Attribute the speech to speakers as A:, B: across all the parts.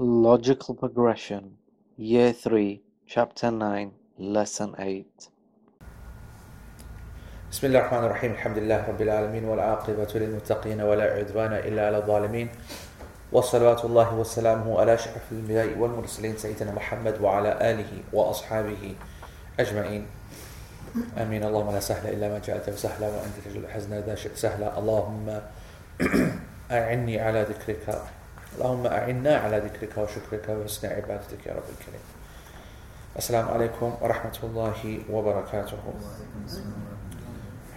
A: Logical Progression, Year 3, Chapter 9, Lesson 8.
B: بسم الله الرحمن الرحيم الحمد لله رب العالمين والعاقبة للمتقين ولا عدوان إلا على الظالمين والصلوات الله وسلامه على أشرف الأنبياء والمرسلين سيدنا محمد وعلى آله وأصحابه أجمعين آمين اللهم لا سهل إلا ما جعلته سهلا وأنت تجعل الحزن إذا شئت سهلا اللهم أعني على ذكرك اللهم أعنا على ذكرك وشكرك وحسن عبادتك يا رب الكريم السلام عليكم ورحمة الله وبركاته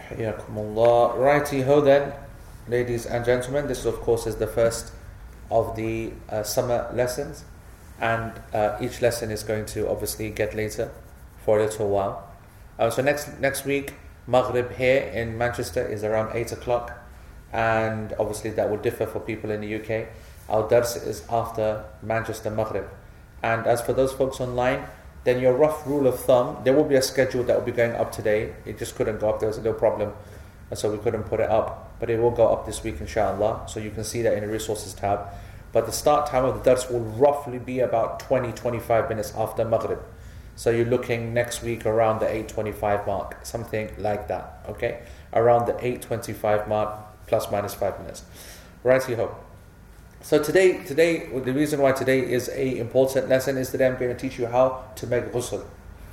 B: حياكم الله righty ho then ladies and gentlemen this of course is the first of the uh, summer lessons and uh, each lesson is going to obviously get later for a little while uh, so next next week Maghrib here in Manchester is around 8 o'clock and obviously that will differ for people in the UK our dars is after Manchester Maghrib. And as for those folks online, then your rough rule of thumb, there will be a schedule that will be going up today. It just couldn't go up, there was a little problem, and so we couldn't put it up. But it will go up this week, inshallah. So you can see that in the resources tab. But the start time of the dars will roughly be about 20 25 minutes after Maghrib. So you're looking next week around the 8.25 mark, something like that, okay? Around the 8.25 mark, plus minus 5 minutes. Right, you hope. So today, today, the reason why today is a important lesson is that I'm going to teach you how to make ghusl,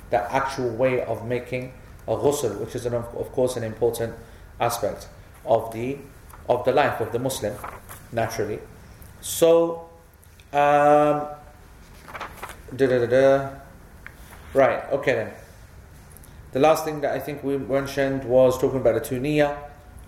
B: the actual way of making a ghusl, which is an, of course an important aspect of the of the life of the Muslim, naturally. So, um. Right. Okay then. The last thing that I think we mentioned was talking about the two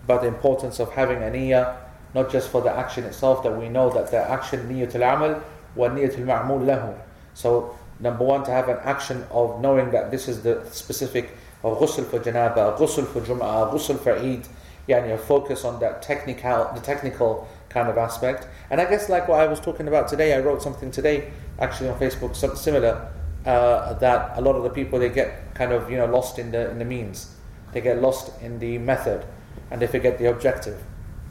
B: about the importance of having a niyyah not just for the action itself, that we know that the action niyatul amal wa niyatul ma'mul lahu. So, number one, to have an action of knowing that this is the specific of ghusl for janaba, ghusl for jum'ah, ghusl for Eid, yani a focus on that technical, the technical kind of aspect. And I guess like what I was talking about today, I wrote something today actually on Facebook, something similar, uh, that a lot of the people they get kind of you know lost in the in the means, they get lost in the method, and they forget the objective.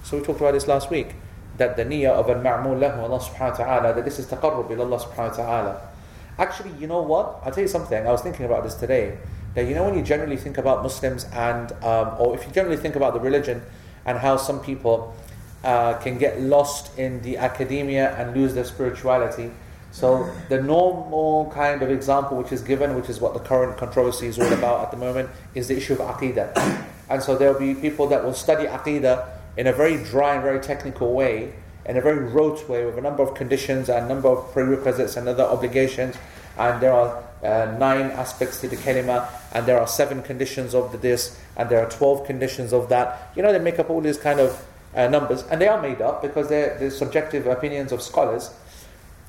B: So we talked about this last week that the niyyah of al-ma'mul lahu Allah subhanahu wa ta'ala that this is taqarrub ila Allah subhanahu wa ta'ala. Actually, you know what? I'll tell you something. I was thinking about this today. That you know when you generally think about Muslims and um, or if you generally think about the religion and how some people uh, can get lost in the academia and lose their spirituality. So the normal kind of example which is given, which is what the current controversy is all about at the moment, is the issue of aqidah. And so there will be people that will study aqidah in a very dry and very technical way, in a very rote way, with a number of conditions and a number of prerequisites and other obligations. And there are uh, nine aspects to the kalima, and there are seven conditions of the this, and there are 12 conditions of that. You know, they make up all these kind of uh, numbers, and they are made up because they're, they're subjective opinions of scholars.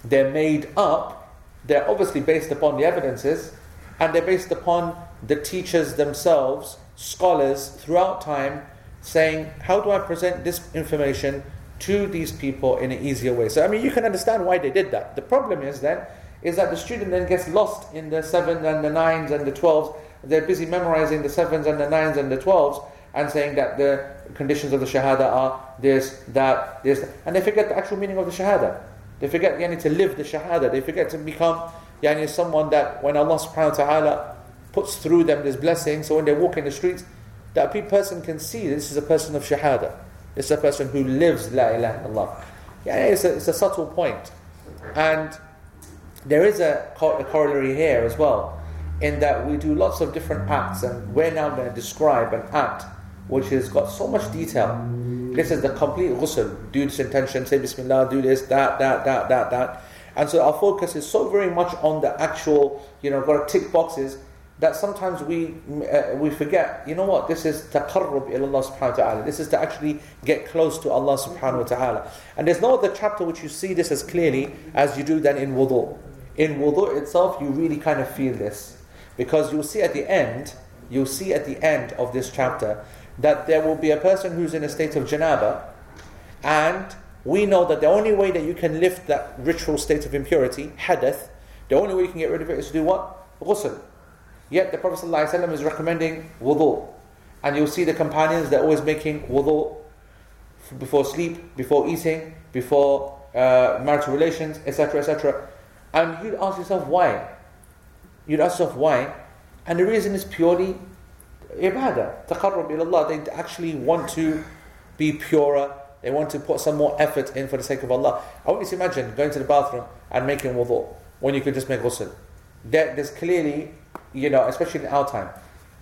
B: They're made up, they're obviously based upon the evidences, and they're based upon the teachers themselves, scholars throughout time saying, How do I present this information to these people in an easier way? So, I mean, you can understand why they did that. The problem is then, is that the student then gets lost in the sevens and the nines and the twelves. They're busy memorizing the sevens and the nines and the twelves and saying that the conditions of the shahada are this, that, this, and they forget the actual meaning of the shahada. They forget yani, to live the shahada. They forget to become yani, someone that when Allah subhanahu wa ta'ala puts through them this blessing, so when they walk in the streets, that a person can see this is a person of shahada. Is a person who lives la ilaha illallah. Yeah, it's a, it's a subtle point. And there is a, a corollary here as well, in that we do lots of different acts, and we're now going to describe an act which has got so much detail. This is the complete ghusl. Do this intention, say Bismillah, do this, that, that, that, that, that. And so our focus is so very much on the actual, you know, got to tick boxes that sometimes we uh, we forget, you know what, this is taqarrub ila Allah subhanahu wa ta'ala. This is to actually get close to Allah subhanahu wa ta'ala. And there's no other chapter which you see this as clearly as you do than in wudu. In wudu itself, you really kind of feel this. Because you'll see at the end, you'll see at the end of this chapter that there will be a person who's in a state of janaba, and we know that the only way that you can lift that ritual state of impurity, hadath, the only way you can get rid of it is to do what? Ghusl. Yet the Prophet ﷺ is recommending wudu. And you'll see the companions, they're always making wudu before sleep, before eating, before uh, marital relations, etc., etc. And you'd ask yourself why. You'd ask yourself why. And the reason is purely ibadah, taqarrub ilallah. They actually want to be purer. They want to put some more effort in for the sake of Allah. I want you to imagine going to the bathroom and making wudu when you could just make ghusl. There, there's clearly, you know, especially in our time,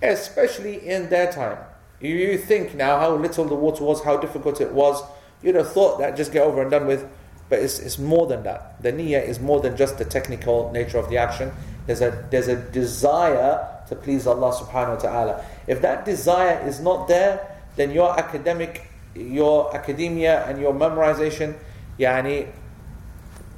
B: especially in their time. You think now how little the water was, how difficult it was. You'd have thought that just get over and done with. But it's, it's more than that. The niyyah is more than just the technical nature of the action. There's a, there's a desire to please Allah subhanahu wa ta'ala. If that desire is not there, then your academic, your academia and your memorization, yani,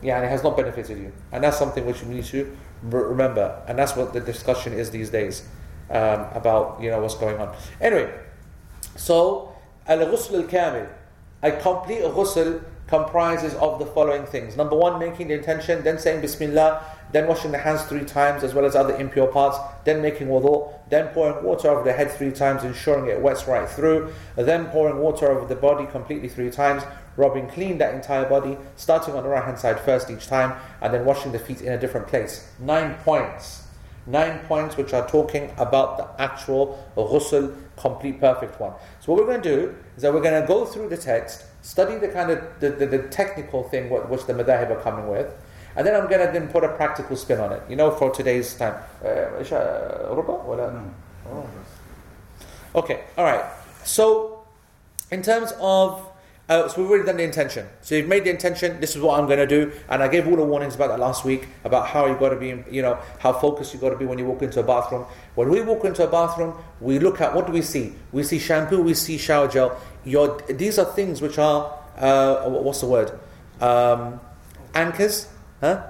B: yani has not benefited you. And that's something which you need to remember. And that's what the discussion is these days um, about you know what's going on. Anyway, so al-ghusl al-kamil, a complete ghusl comprises of the following things. Number one, making the intention, then saying Bismillah, then washing the hands three times as well as other impure parts, then making wudu, then pouring water over the head three times, ensuring it wets right through, then pouring water over the body completely three times, rubbing clean that entire body, starting on the right hand side first each time, and then washing the feet in a different place. Nine points. Nine points which are talking about the actual ghusl, complete perfect one. So what we're going to do is that we're going to go through the text, study the kind of the, the, the technical thing which the madahib are coming with, and then I'm going to then put a practical spin on it. You know, for today's time. Uh, okay, all right. So, in terms of uh, so we've already done the intention. So you've made the intention. This is what I'm going to do, and I gave all the warnings about that last week about how you've got to be, you know, how focused you've got to be when you walk into a bathroom. When we walk into a bathroom, we look at what do we see? We see shampoo, we see shower gel. Your, these are things which are uh, what's the word? Um, anchors, huh?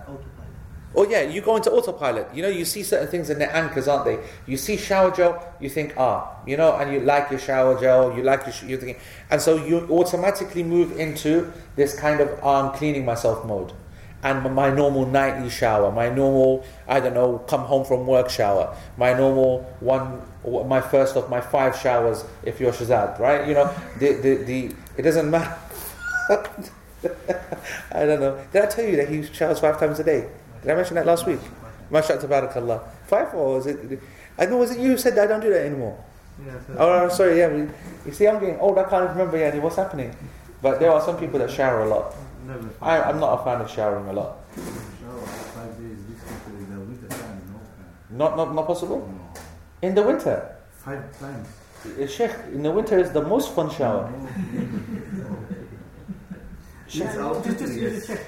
B: Oh yeah, you go into autopilot. You know, you see certain things in their anchors, aren't they? You see shower gel, you think, ah, you know, and you like your shower gel, you like your, sh- you're thinking, and so you automatically move into this kind of um, cleaning myself mode, and my normal nightly shower, my normal, I don't know, come home from work shower, my normal one, my first of my five showers if you're Shazad, right? You know, the the, the it doesn't matter. I don't know. Did I tell you that he showers five times a day? Did I mention that last week? MashaAllah, tabarakallah. Five or was it? I know, was it you who said that I don't do that anymore? Yeah, oh, sorry, yeah. We, you see, I'm getting old, I can't remember yet what's happening. But there are some people that shower a lot. I, I'm not a fan of showering a lot. Not, not, not possible? In the winter?
C: Five times.
B: Eh, Sheikh, in the winter is the most fun shower.
C: Sheikh, just, just, just, check.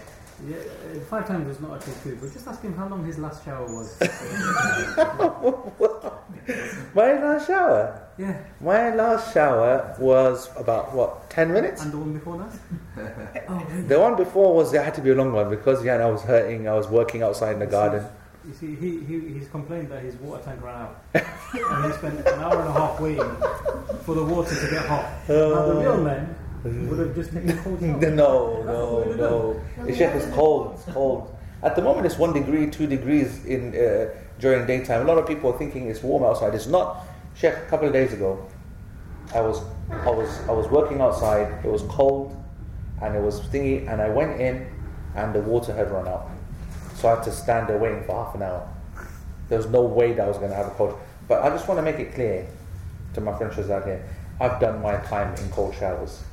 D: Yeah, uh, five times is not actually true, but just ask him how long his last shower was.
B: My last shower?
D: Yeah.
B: My last shower was about, what, 10 minutes?
D: And the one before that?
B: oh, really? The one before was, it had to be a long one because, yeah, I was hurting, I was working outside in the garden.
D: You see, he, he, he's complained that his water tank ran out. and he spent an hour and a half waiting for the water to get hot. now, the real men would have just taken cold shower.
B: no, no, no. Sheikh is cold. It's cold. At the moment, it's one degree, two degrees in uh, during daytime. A lot of people are thinking it's warm outside. It's not. Sheikh, a couple of days ago, I was, I was, I was working outside. It was cold, and it was thingy. And I went in, and the water had run out. So I had to stand there waiting for half an hour. There was no way that I was going to have a cold. But I just want to make it clear to my friends out here. I've done my time in cold showers.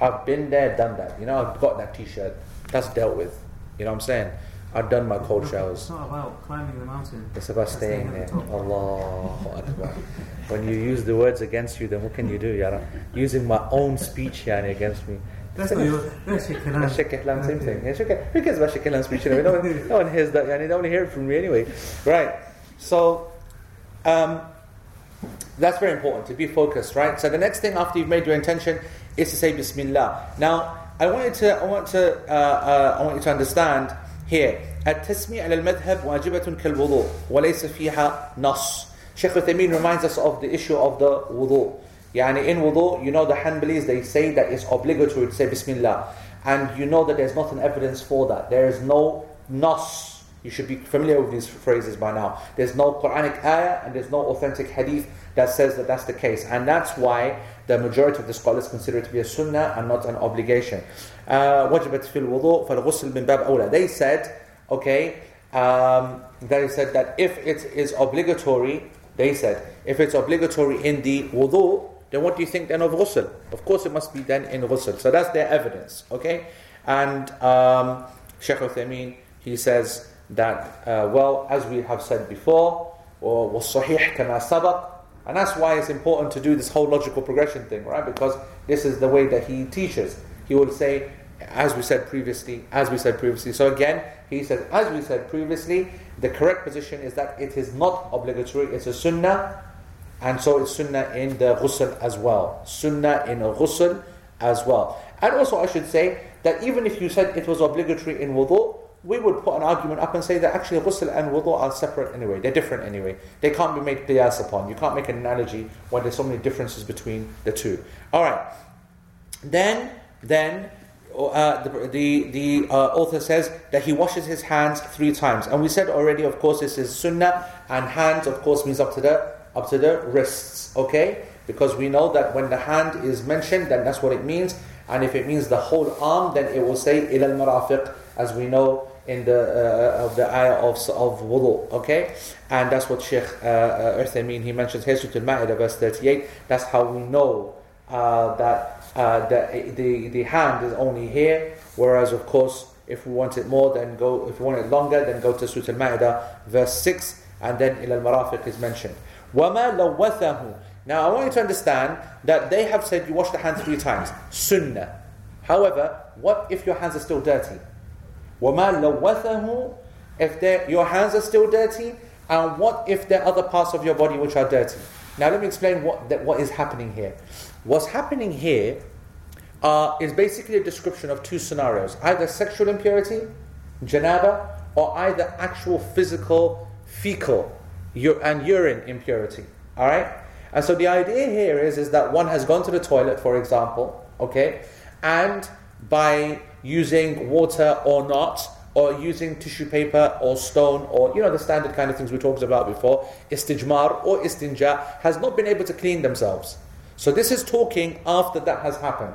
B: I've been there, done that. You know, I've got that T-shirt. That's dealt with. You know what I'm saying? I've done my cold showers.
D: It's not about climbing the mountain.
B: It's about staying there. Allah Akbar. When you use the words against you, then what can you do, Yara? Using my own speech, Yani, against me.
D: That's not your. That's
B: Shekihlan, same thing. Who cares about Shekihlan speech anyway? No one, no one hears that, Yani. No one hears it from me anyway. Right. So, um, that's very important to be focused, right? So the next thing after you've made your intention is to say Bismillah. Now, I want you to, I want to, uh, uh, I want you to understand here. التسمية على المذهب واجبة كالوضوء وليس فيها نص. Sheikh Uthaymeen reminds us of the issue of the wudu. Yani in wudu, you know the Hanbalis, they say that it's obligatory to say Bismillah. And you know that there's not an evidence for that. There is no nas. You should be familiar with these phrases by now. There's no Quranic ayah and there's no authentic hadith that says that that's the case. And that's why the majority of the scholars consider it to be a sunnah and not an obligation. Uh, وجبت في الوضوء فالغسل من باب أولى. They said, okay, um, they said that if it is obligatory, they said, if it's obligatory in the wudu, then what do you think then of ghusl? Of course it must be then in ghusl. So that's their evidence, okay? And um, Sheikh Uthaymeen, he says that, uh, well, as we have said before, وَالصَّحِيحْ كَمَا سَبَقْ and that's why it's important to do this whole logical progression thing, right? Because this is the way that he teaches. He will say, as we said previously, as we said previously. So again, he says, as we said previously, the correct position is that it is not obligatory, it's a sunnah, and so it's sunnah in the ghusl as well. Sunnah in a ghusl as well. And also, I should say that even if you said it was obligatory in wudu, we would put an argument up and say that actually ghusl and wudu are separate anyway. They're different anyway. They can't be made qiyas upon. You can't make an analogy when there's so many differences between the two. All right. Then, then uh, the the, the uh, author says that he washes his hands three times, and we said already. Of course, this is sunnah, and hands, of course, means up to the up to the wrists. Okay, because we know that when the hand is mentioned, then that's what it means. And if it means the whole arm, then it will say ila al-marafiq, as we know in the uh, of the ayah of of wudu. Okay, and that's what Sheikh uh, uh, Uthaymeen he mentions here, Surah Al-Ma'idah, verse thirty-eight. That's how we know uh, that uh, the, the the hand is only here. Whereas, of course, if we want it more, then go. If we want it longer, then go to Surah Al-Ma'idah, verse six, and then ila al-marafiq is mentioned. وَمَا لَوَّثَهُ Now, I want you to understand that they have said you wash the hands three times. Sunnah. However, what if your hands are still dirty? وَمَا لَوَّثَهُ If your hands are still dirty, and what if there are other parts of your body which are dirty? Now let me explain what, that, what is happening here. What's happening here uh, is basically a description of two scenarios. Either sexual impurity, janaba, or either actual physical, fecal, and urine impurity. Alright? And so the idea here is, is that one has gone to the toilet, for example, okay, and by using water or not, or using tissue paper or stone or you know the standard kind of things we talked about before, istijmar or istinja has not been able to clean themselves. So this is talking after that has happened.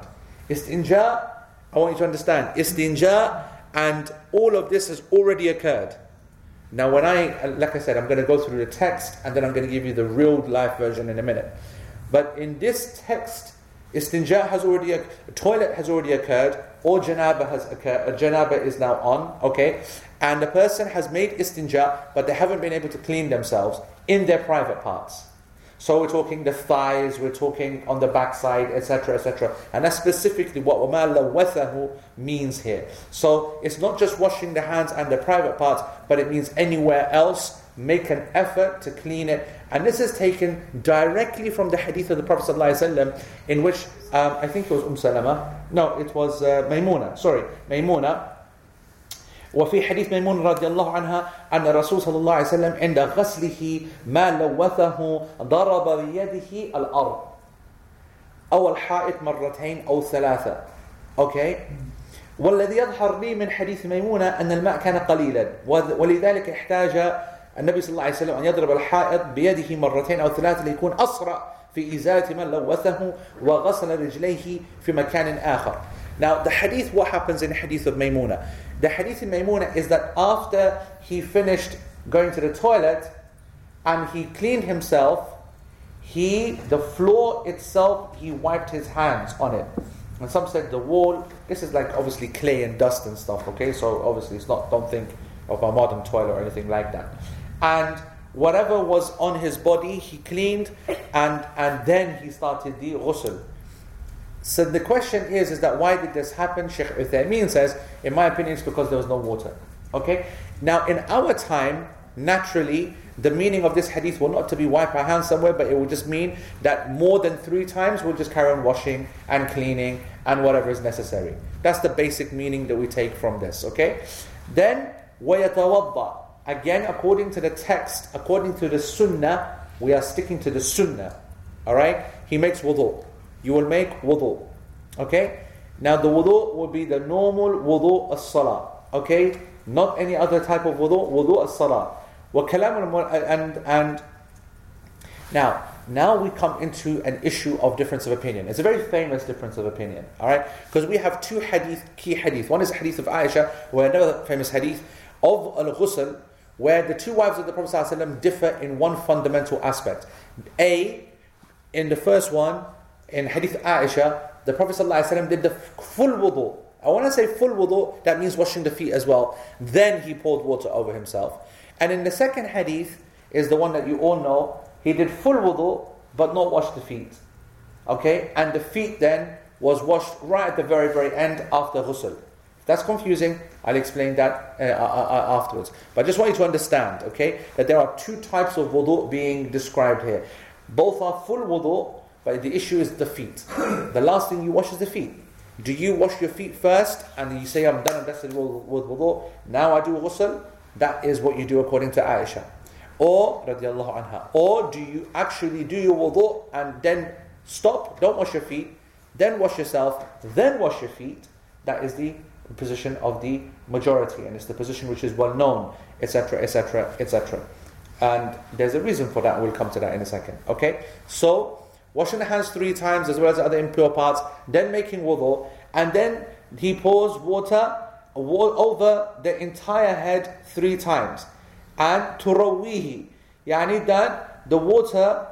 B: Istinja, I want you to understand, istinja and all of this has already occurred. Now when I, like I said, I'm going to go through the text and then I'm going to give you the real life version in a minute. But in this text, Istinja has already, toilet has already occurred, or janaba has occurred, uh, janaba is now on, okay? And the person has made istinja, but they haven't been able to clean themselves in their private parts. So we're talking the thighs, we're talking on the backside, etc., etc. And that's specifically what وَمَا لَوَّثَهُ means here. So it's not just washing the hands and the private parts, but it means anywhere else make an effort to clean it. And this is taken directly from the hadith of the Prophet ﷺ, in which um, I think it was Umm Salama. No, it was uh, Maymuna. Sorry, Maymuna. وفي حديث ميمون رضي الله عنها أن الرسول صلى الله عليه وسلم عند غسله ما لوثه ضرب بيده الأرض أو الحائط مرتين أو ثلاثة أوكي والذي يظهر لي من حديث ميمونة أن الماء كان قليلا ولذلك احتاج النبي صلى الله عليه وسلم أن يضرب الحائط بيده مرتين أو ثلاثة ليكون أسرع في إزالة من لوثه وغسل رجليه في مكان آخر. Now the hadith, what happens in the hadith of Maymuna? The hadith in Maymuna is that after he finished going to the toilet and he cleaned himself, he, the floor itself, he wiped his hands on it. And some said the wall, this is like obviously clay and dust and stuff, okay? So obviously it's not, don't think of a modern toilet or anything like that and whatever was on his body he cleaned and, and then he started the ghusl. So the question is, is that why did this happen? Sheikh Uthaymeen says, in my opinion, it's because there was no water. Okay? Now, in our time, naturally, the meaning of this hadith will not to be wipe our hands somewhere, but it will just mean that more than three times we'll just carry on washing and cleaning and whatever is necessary. That's the basic meaning that we take from this. Okay? Then, وَيَتَوَضَّأ again, according to the text, according to the sunnah, we are sticking to the sunnah. Alright? He makes wudu. You will make wudu. Okay? Now, the wudu will be the normal wudu as salah. Okay? Not any other type of wudu, wudu as salah. And, and now, now we come into an issue of difference of opinion. It's a very famous difference of opinion, all right? Because we have two hadith, key hadith. One is hadith of Aisha, where another famous hadith of al-ghusl, where the two wives of the Prophet ﷺ differ in one fundamental aspect. A, in the first one, in hadith Aisha, the Prophet ﷺ did the full wudu. I want to say full wudu, that means washing the feet as well. Then he poured water over himself. And in the second hadith, is the one that you all know, he did full wudu, but not wash the feet. Okay? And the feet then was washed right at the very, very end after ghusl. If that's confusing, I'll explain that uh, uh, uh, afterwards. But I just want you to understand, okay, that there are two types of wudu being described here. Both are full wudu, but the issue is the feet. the last thing you wash is the feet. Do you wash your feet first and you say, I'm done and with, with wudu, now I do ghusl? That is what you do according to Aisha. Or, radiallahu anha, or do you actually do your wudu and then stop, don't wash your feet, then wash yourself, then wash your feet? That is the position of the majority, and it's the position which is well known, etc., etc., etc. And there's a reason for that, we'll come to that in a second. Okay? So, washing the hands three times as well as other impure parts, then making wudu, and then he pours water over the entire head three times and ترويه يعني that the water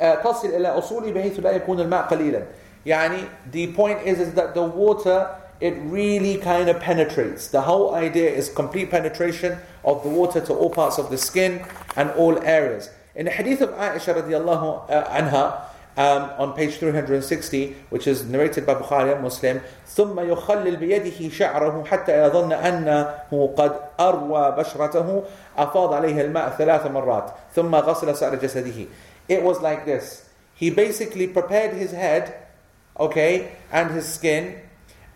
B: تصل إلى أصوله بحيث لا يكون الماء قليلا يعني the point is, is that the water it really kind of penetrates. The whole idea is complete penetration of the water to all parts of the skin and all areas. In the hadith of Aisha radiallahu anha, um, on page 360, which is narrated by Bukhari and Muslim, ثم يخلل بيده شعره حتى يظن أنه قد أروى بشرته أفاض عليه الماء ثلاث مرات ثم غسل سائر جسده. It was like this. He basically prepared his head, okay, and his skin,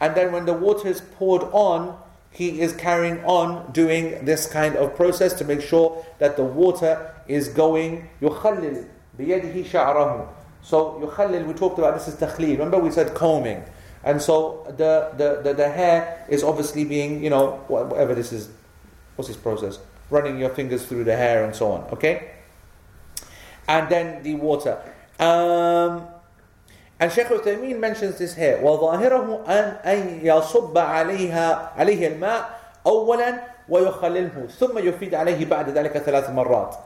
B: and then when the water is poured on, he is carrying on doing this kind of process to make sure that the water is going يخلل بيده شعره so yukhallil, we talked about this is takhleel. Remember we said combing. And so the, the, the, the, hair is obviously being, you know, whatever this is, what's this process? Running your fingers through the hair and so on, okay? And then the water. Um, and Shaykh Uthaymeen mentions this here. وظاهره أن أن يصب عليها عليه الماء أولا ويخلله ثم يفيد عليه بعد ذلك ثلاث مرات.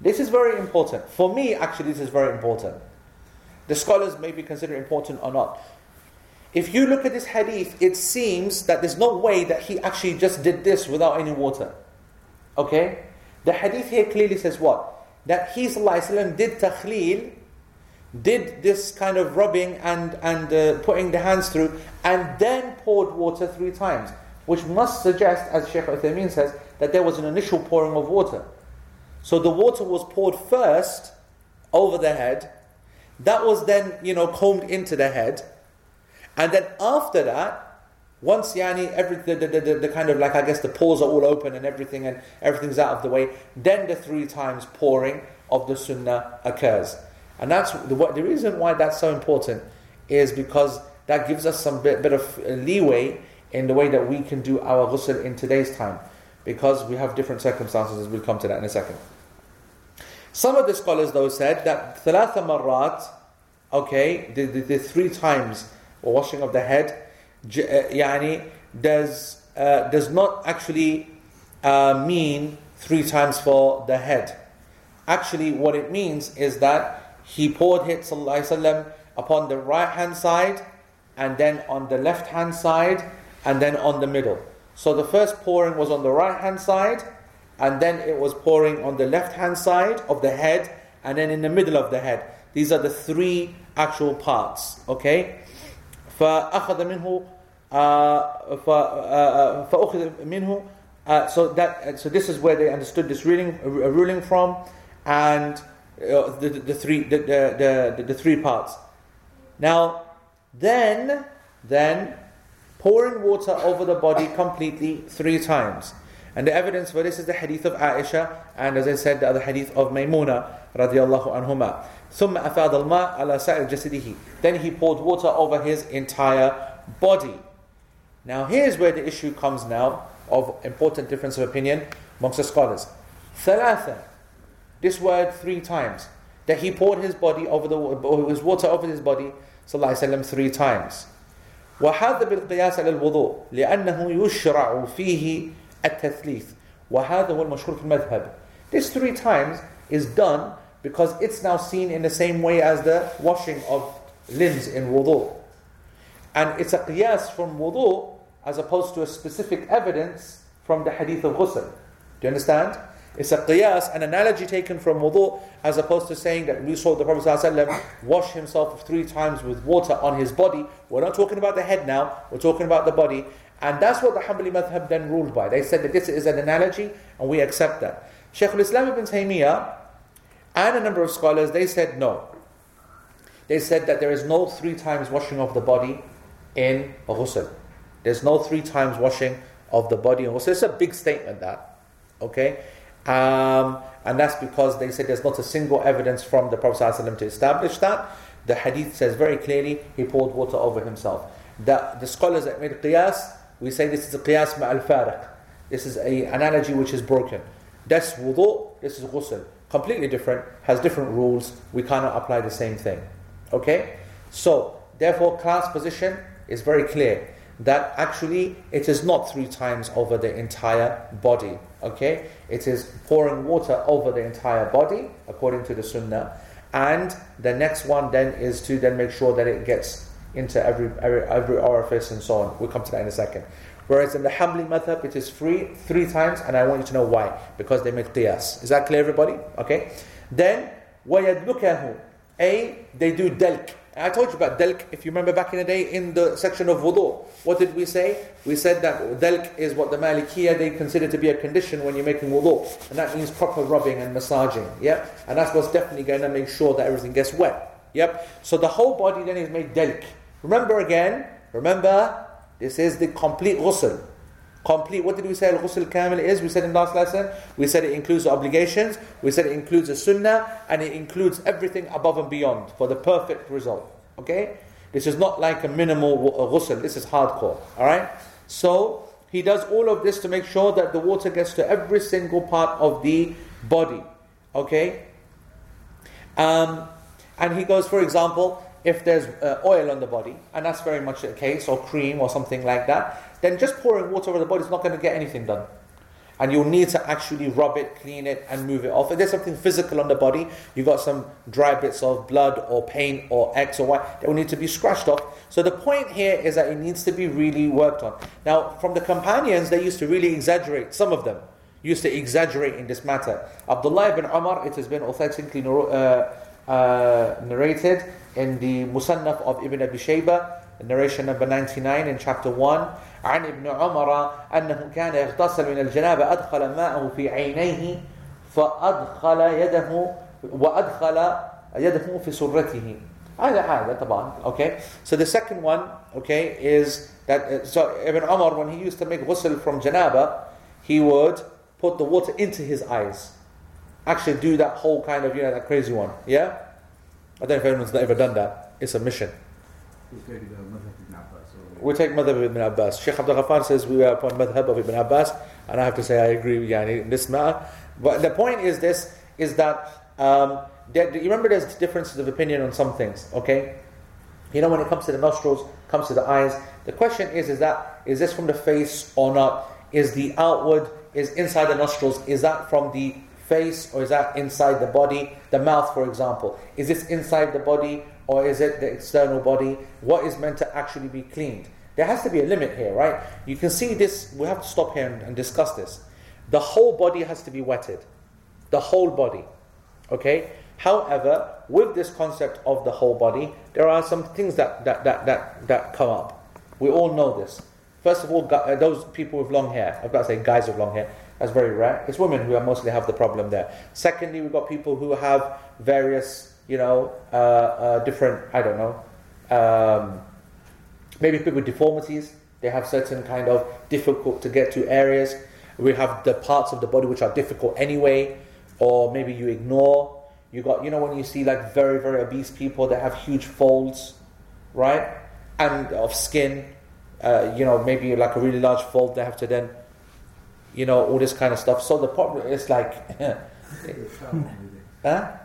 B: This is very important. For me, actually, this is very important. The scholars may be considered important or not. If you look at this hadith, it seems that there's no way that he actually just did this without any water. Okay? The hadith here clearly says what? That he وسلم, did takhleel, did this kind of rubbing and, and uh, putting the hands through, and then poured water three times. Which must suggest, as Sheikh Uthaymeen says, that there was an initial pouring of water. So the water was poured first over the head, that was then, you know, combed into the head. And then after that, once yani every the, the, the, the, kind of like I guess the pores are all open and everything and everything's out of the way, then the three times pouring of the sunnah occurs. And that's the, the reason why that's so important is because that gives us some bit, bit of leeway in the way that we can do our ghusl in today's time. Because we have different circumstances, as we'll come to that in a second. Some of the scholars, though, said that thalatha marrat, okay, the, the, the, three times washing of the head, uh, yani, does, uh, does not actually uh, mean three times for the head. Actually, what it means is that he poured it وسلم, upon the right hand side, and then on the left hand side, and then on the middle. So the first pouring was on the right hand side, and then it was pouring on the left hand side of the head and then in the middle of the head. These are the three actual parts. Okay? فأخذ منه فأخذ منه uh, so that so this is where they understood this ruling uh, ruling from and uh, the, the, the, three the, the, the, the three parts now then then pouring water over the body completely three times and the evidence for this is the hadith of Aisha and as I said the other hadith of Maymuna radiallahu anhuma. ثم أفاد الماء على سائر جسده. Then he poured water over his entire body. Now here's where the issue comes now of important difference of opinion amongst the scholars. ثلاثة. This word three times. that he poured his body over the or his water over his body sallallahu alaihi wasallam three times. وهذا بالقياس على الوضوء لأنه يشرع فيه التثليث وهذا هو المشهور في المذهب. This three times is done because it's now seen in the same way as the washing of limbs in wudu. And it's a qiyas from wudu as opposed to a specific evidence from the hadith of ghusl. Do you understand? It's a qiyas, an analogy taken from wudu, as opposed to saying that we saw the Prophet ﷺ wash himself three times with water on his body. We're not talking about the head now, we're talking about the body. And that's what the Hanbali madhab then ruled by. They said that this is an analogy, and we accept that. Shaykh al-Islam ibn Taymiyyah and a number of scholars, they said no. They said that there is no three times washing of the body in ghusl. There's no three times washing of the body in ghusl. It's a big statement that, okay? Um, and that's because they said there's not a single evidence from the Prophet ﷺ to establish that. The hadith says very clearly he poured water over himself. The, the scholars that made qiyas, we say this is a qiyas ma'al fariq. This is an analogy which is broken. That's wudu, this is ghusl. Completely different, has different rules. We cannot apply the same thing. Okay? So, therefore, class position is very clear that actually it is not three times over the entire body. Okay, it is pouring water over the entire body according to the sunnah, and the next one then is to then make sure that it gets into every every, every orifice and so on. We'll come to that in a second. Whereas in the Hanbali madhab, it is free three times, and I want you to know why because they make qiyas. Is that clear, everybody? Okay. Then وَيَدْلُكَهُ A, they do delk. I told you about delk, if you remember back in the day, in the section of wudu. What did we say? We said that delk is what the Malikiya, they consider to be a condition when you're making wudu. And that means proper rubbing and massaging. Yeah? And that's what's definitely going to make sure that everything gets wet. Yep. So the whole body then is made delk. Remember again, remember, this is the complete ghusl. Complete, what did we say al ghusl kamil is? We said in last lesson, we said it includes the obligations, we said it includes the sunnah, and it includes everything above and beyond for the perfect result. Okay? This is not like a minimal ghusl, this is hardcore. Alright? So, he does all of this to make sure that the water gets to every single part of the body. Okay? Um, and he goes, for example, if there's uh, oil on the body, and that's very much the case, or cream or something like that, then just pouring water over the body is not going to get anything done. And you'll need to actually rub it, clean it, and move it off. If there's something physical on the body, you've got some dry bits of blood or paint or X or Y, that will need to be scratched off. So the point here is that it needs to be really worked on. Now, from the companions, they used to really exaggerate, some of them used to exaggerate in this matter. Abdullah ibn Umar, it has been authentically uh, uh, narrated in the Musannaf of Ibn Abi Shayba, narration number 99 in chapter 1 عن ابن عمر أنه كان يغتسل من الجنابة أدخل ماءه في عينيه فأدخل يده وأدخل يده في سرته هذا هذا طبعا okay so the second one okay is that uh, so Ibn Umar when he used to make ghusl from janaba he would put the water into his eyes actually do that whole kind of you know that crazy one yeah I don't know if anyone's ever done that it's a mission we take madhab Ibn Abbas. Sheikh Abdul Ghaffar says we are upon madhab of Ibn Abbas, and I have to say I agree with yani, in this matter. But the point is this, is that, um, that, you remember there's differences of opinion on some things, okay? You know, when it comes to the nostrils, comes to the eyes, the question is, is that, is this from the face or not? Is the outward, is inside the nostrils, is that from the face or is that inside the body? The mouth, for example. Is this inside the body or is it the external body? What is meant to actually be cleaned? There has to be a limit here, right? You can see this, we have to stop here and, and discuss this. The whole body has to be wetted. The whole body. Okay? However, with this concept of the whole body, there are some things that, that, that, that, that come up. We all know this. First of all, uh, those people with long hair, I've got to say guys with long hair, that's very rare. It's women who mostly have the problem there. Secondly, we've got people who have various you know, uh, uh, different, I don't know, um, maybe people with deformities, they have certain kind of difficult to get to areas. We have the parts of the body which are difficult anyway, or maybe you ignore. You got, you know, when you see like very, very obese people that have huge folds, right? And of skin, uh, you know, maybe like a really large fold, they have to then, you know, all this kind of stuff. So the problem is like, huh?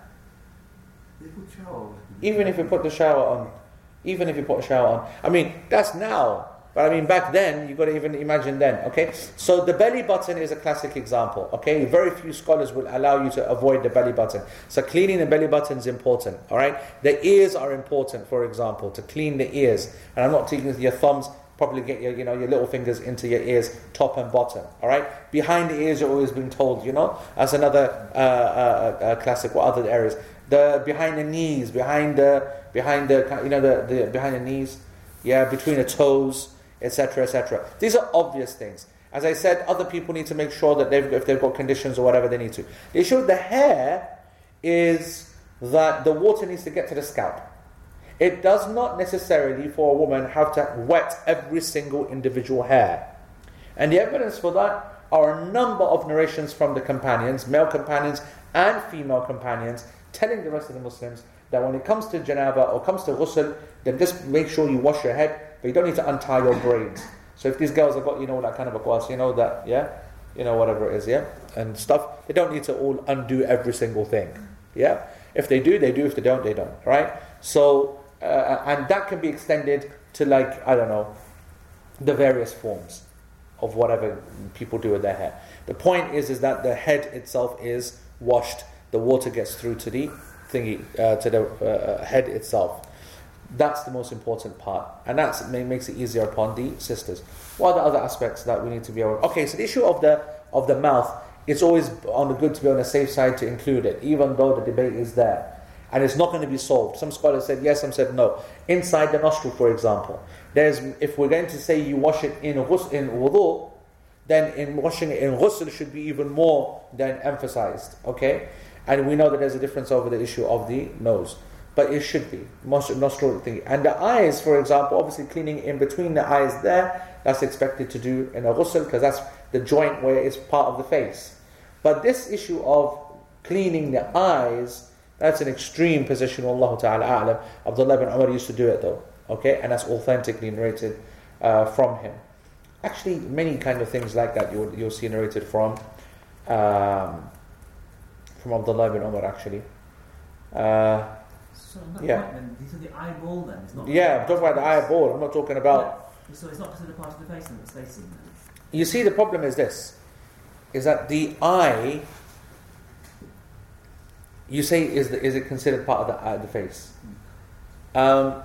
B: Even if you put the shower on, even if you put a shower on. I mean, that's now. But I mean, back then, you've got to even imagine then, okay? So the belly button is a classic example, okay? Very few scholars will allow you to avoid the belly button. So cleaning the belly button is important, all right? The ears are important, for example, to clean the ears. And I'm not taking your thumbs, probably get your, you know, your little fingers into your ears, top and bottom, all right? Behind the ears, you're always being told, you know? That's another uh, uh, uh, classic. What other areas? The behind the knees, behind the, behind the, you know, the, the behind the knees, yeah, between the toes etc., etc. These are obvious things. As I said, other people need to make sure that they've, if they've got conditions or whatever they need to. The issue with the hair is that the water needs to get to the scalp. It does not necessarily, for a woman, have to wet every single individual hair. And the evidence for that are a number of narrations from the companions, male companions and female companions, telling the rest of the Muslims that when it comes to janaba or comes to ghusl, then just make sure you wash your head but you don't need to untie your braids. So if these girls have got, you know, that kind of a class, you know that, yeah? You know, whatever it is, yeah? And stuff, they don't need to all undo every single thing. Yeah? If they do, they do. If they don't, they don't. Right? So, uh, and that can be extended to like, I don't know, the various forms of whatever people do with their hair. The point is, is that the head itself is washed. The water gets through to the thingy, uh, to the uh, head itself. That's the most important part, and that makes it easier upon the sisters. What are the other aspects that we need to be aware? Of? Okay, so the issue of the of the mouth, it's always on the good to be on the safe side to include it, even though the debate is there, and it's not going to be solved. Some scholars said yes, some said no. Inside the nostril, for example, there's if we're going to say you wash it in ghus, in wudu, then in washing it in ghusl should be even more than emphasized. Okay, and we know that there's a difference over the issue of the nose but it should be Most nostril thing. And the eyes, for example, obviously cleaning in between the eyes there, that's expected to do in a ghusl because that's the joint where it's part of the face. But this issue of cleaning the eyes, that's an extreme position. Allah Ta'ala a'lam. Abdullah bin Umar used to do it though. Okay, and that's authentically narrated uh, from him. Actually, many kind of things like that you'll, you'll see narrated from um, from Abdullah bin Umar actually. Uh,
E: so
B: yeah.
E: Then, these are the eyeball then. It's not
B: yeah, I'm talking about the eyeball. I'm not talking about.
E: So it's not considered part of the face then that's facing. Then.
B: You see, the problem is this: is that the eye. You say is the, is it considered part of the eye, the face? Um,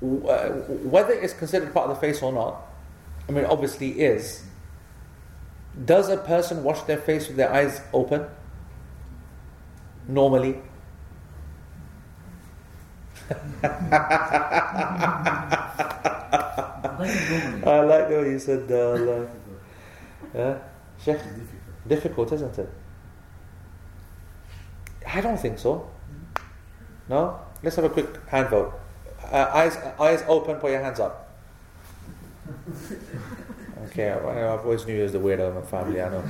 B: whether it's considered part of the face or not, I mean, obviously is. Does a person wash their face with their eyes open? Normally, I like the way you said that. yeah, Sheikh, difficult, isn't it? I don't think so. No? Let's have a quick hand vote. Uh, eyes, eyes open, put your hands up. Okay, I've always knew you as the weirdo in my family, I know.
C: I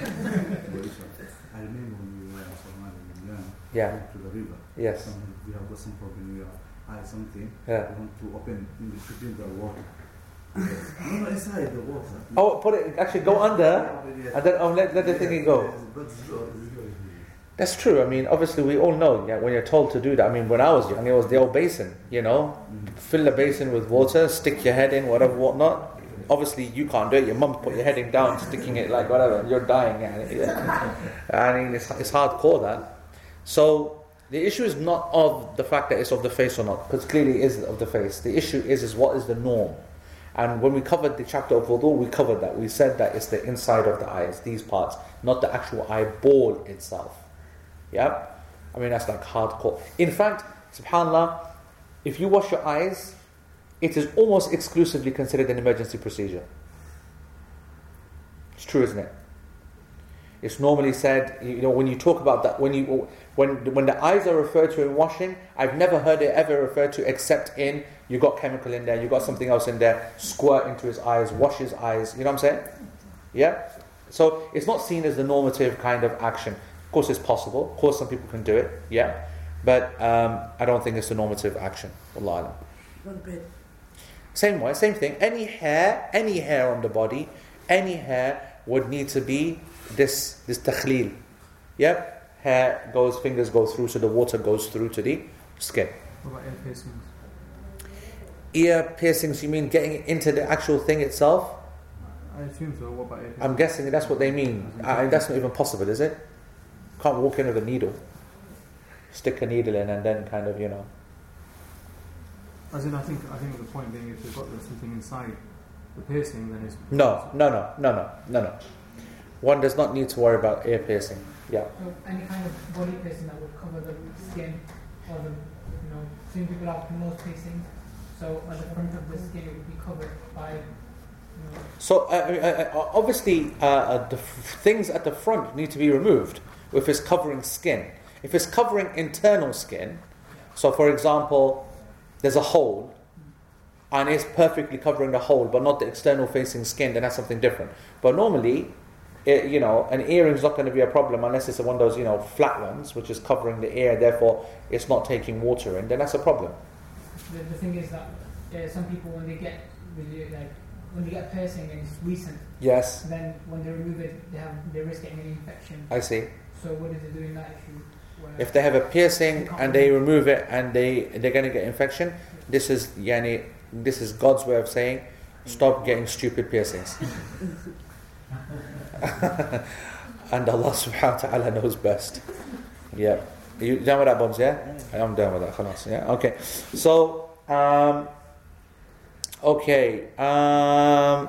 C: remember when we were young,
B: yeah.
C: to the river.
B: Yes.
C: we have got some problem. We hide something.
B: Yeah.
C: I want to open in between the water. no, no, inside the water.
B: Oh, put it. Actually, go under, and then oh, let, let the thingy go. That's true. I mean, obviously, we all know yeah, when you're told to do that. I mean, when I was young, it was the old basin. You know, mm-hmm. fill the basin with water, stick your head in, whatever, whatnot. Obviously, you can't do it. Your mum put your head in down, sticking it like whatever. You're dying. Yeah. I mean, it's, it's hardcore that. So the issue is not of the fact that it's of the face or not, because clearly it is of the face. The issue is, is what is the norm. And when we covered the chapter of wudu, we covered that. We said that it's the inside of the eyes, these parts, not the actual eyeball itself. Yeah? I mean, that's like hardcore. In fact, subhanAllah, if you wash your eyes, it is almost exclusively considered an emergency procedure. It's true, isn't it? It's normally said, you know, when you talk about that, when you when when the eyes are referred to in washing, I've never heard it ever referred to except in you got chemical in there, you got something else in there, squirt into his eyes, wash his eyes. You know what I'm saying? Yeah. So it's not seen as the normative kind of action. Of course, it's possible. Of course, some people can do it. Yeah, but um, I don't think it's a normative action. Allah Same way, same thing. Any hair, any hair on the body, any hair would need to be this this takhleel. Yep. hair goes, fingers go through, so the water goes through to the skin.
D: What about ear piercings?
B: Ear piercings, you mean getting into the actual thing itself?
D: I assume so. What about ear piercings?
B: I'm guessing that's what they mean. I, uh, that's not even possible, is it? Can't walk in with a needle, stick a needle in, and then kind of, you know.
D: As in, I think, I think the point being, if you've got something inside the piercing, then it's
B: No, no, no, no, no, no, no. One does not need to worry about ear piercing. Yeah.
F: So any kind of body piercing that would cover the skin or the, you know, some people have nose piercing. So at the front of the skin, it would be covered by, you know,
B: So uh, uh, obviously, uh, uh, the f- things at the front need to be removed if it's covering skin. If it's covering internal skin, so for example, there's a hole and it's perfectly covering the hole, but not the external facing skin, then that's something different. But normally, it, you know, an earring's not going to be a problem unless it's one of those, you know, flat ones, which is covering the ear, therefore it's not taking water in. Then that's a problem.
F: the, the thing is that uh, some people when they get really, like when they get a piercing and it's recent,
B: Yes,
F: then when they remove it, they have they risk getting an infection.
B: I see.
F: So what is it doing that issue?
B: If they have a piercing and they remove it and they they're going to get infection, this is yani, this is God's way of saying, stop getting stupid piercings. and Allah subhanahu wa ta'ala knows best. Yeah. You done with that, Bombs? Yeah? I'm done with that. Khalas, Yeah? Okay. So, um, okay. Um,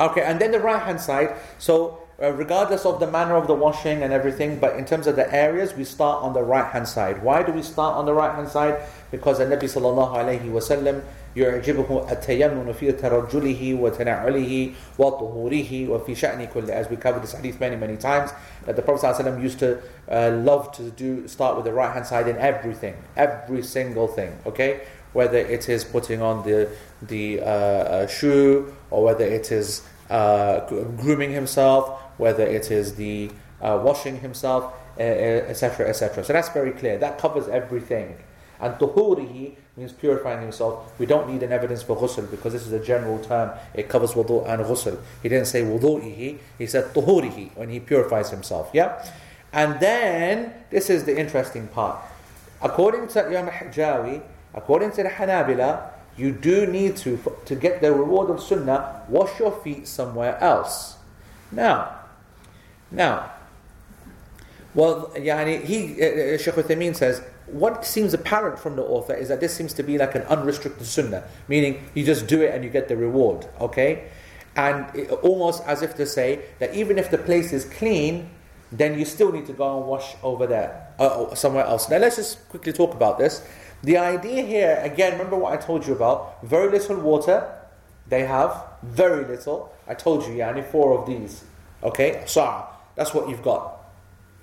B: okay, and then the right hand side. So, uh, regardless of the manner of the washing and everything, but in terms of the areas, we start on the right hand side. Why do we start on the right hand side? Because the Nabi sallallahu alayhi wa sallam يعجبه التيمم في ترجله وتنعله وطهوره وفي شأن كله as we covered this hadith many many times that the Prophet ﷺ used to uh, love to do start with the right hand side in everything every single thing okay whether it is putting on the the uh, uh, shoe or whether it is uh, grooming himself whether it is the uh, washing himself etc etc so that's very clear that covers everything and tuhurihi means purifying himself. We don't need an evidence for ghusl because this is a general term. It covers wudu and ghusl. He didn't say wudu'ihi, he said tuhurihi when he purifies himself. Yeah? And then, this is the interesting part. According to Imam Hajjawi, according to the Hanabila, you do need to, to get the reward of sunnah, wash your feet somewhere else. Now, now, well, yani he, uh, uh, Shaykh Uthaymeen says, what seems apparent from the author is that this seems to be like an unrestricted sunnah, meaning you just do it and you get the reward, okay? And it, almost as if to say that even if the place is clean, then you still need to go and wash over there, uh, somewhere else. Now let's just quickly talk about this. The idea here, again, remember what I told you about? Very little water, they have, very little. I told you, yeah, only four of these, okay? So that's what you've got,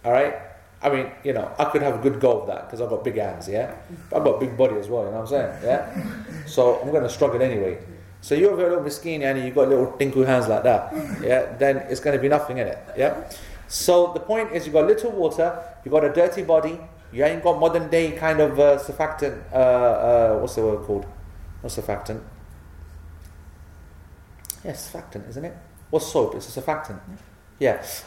B: all right? I mean, you know, I could have a good go of that because I've got big hands, yeah? I've got a big body as well, you know what I'm saying? Yeah? So I'm going to struggle anyway. So you're a little miskin and you've got little tinku hands like that, yeah? Then it's going to be nothing in it, yeah? So the point is you've got little water, you've got a dirty body, you ain't got modern day kind of uh, surfactant, uh, uh, what's the word called? What's surfactant? Yes, surfactant, isn't it? What's soap? It's a surfactant. Yeah.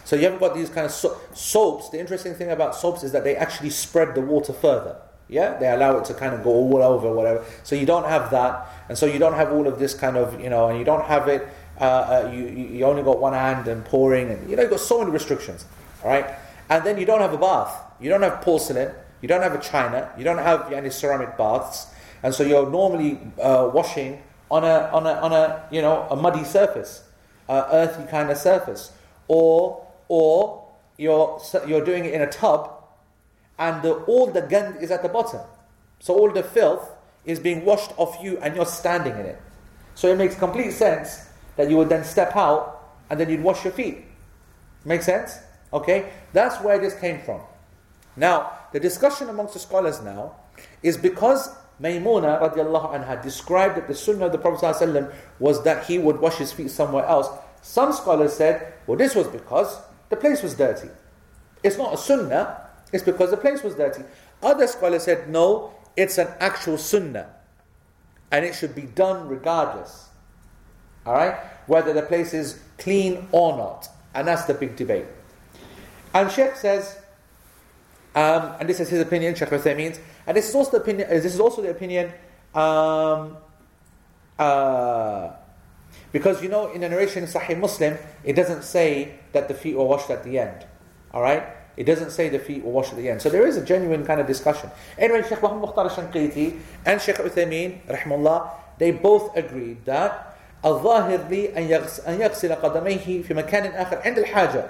B: So you haven't got these kind of so- soaps. The interesting thing about soaps is that they actually spread the water further. Yeah, they allow it to kind of go all over, whatever. So you don't have that, and so you don't have all of this kind of, you know, and you don't have it. Uh, uh, you you only got one hand and pouring, and you know, you've got so many restrictions. All right, and then you don't have a bath. You don't have porcelain. You don't have a china. You don't have any ceramic baths, and so you're normally uh, washing on a on a on a you know a muddy surface, earthy kind of surface or or you're you're doing it in a tub, and the, all the gand is at the bottom, so all the filth is being washed off you, and you're standing in it. So it makes complete sense that you would then step out and then you'd wash your feet. Make sense? Okay, that's where this came from. Now the discussion amongst the scholars now is because Maymuna radiallahu anha described that the sunnah of the Prophet was that he would wash his feet somewhere else. Some scholars said, well, this was because the place was dirty. It's not a sunnah, it's because the place was dirty. Other scholars said, no, it's an actual sunnah. And it should be done regardless. Alright? Whether the place is clean or not. And that's the big debate. And Sheikh says, um, and this is his opinion, Sheikh Uthaymeen's, and this is also the opinion. uh, This is also the opinion, um, uh, because you know in the narration in Sahih Muslim, it doesn't say that the feet were washed at the end. All right, it doesn't say the feet were washed at the end. So there is a genuine kind of discussion. Anyway, Sheikh Muhammad Mukhtar Shanqiti and Sheikh Uthaymeen, rahimahullah, they both agreed that الظاهر لي أن يغس- أن يغسل قدميه في مكان آخر عند الحاجة.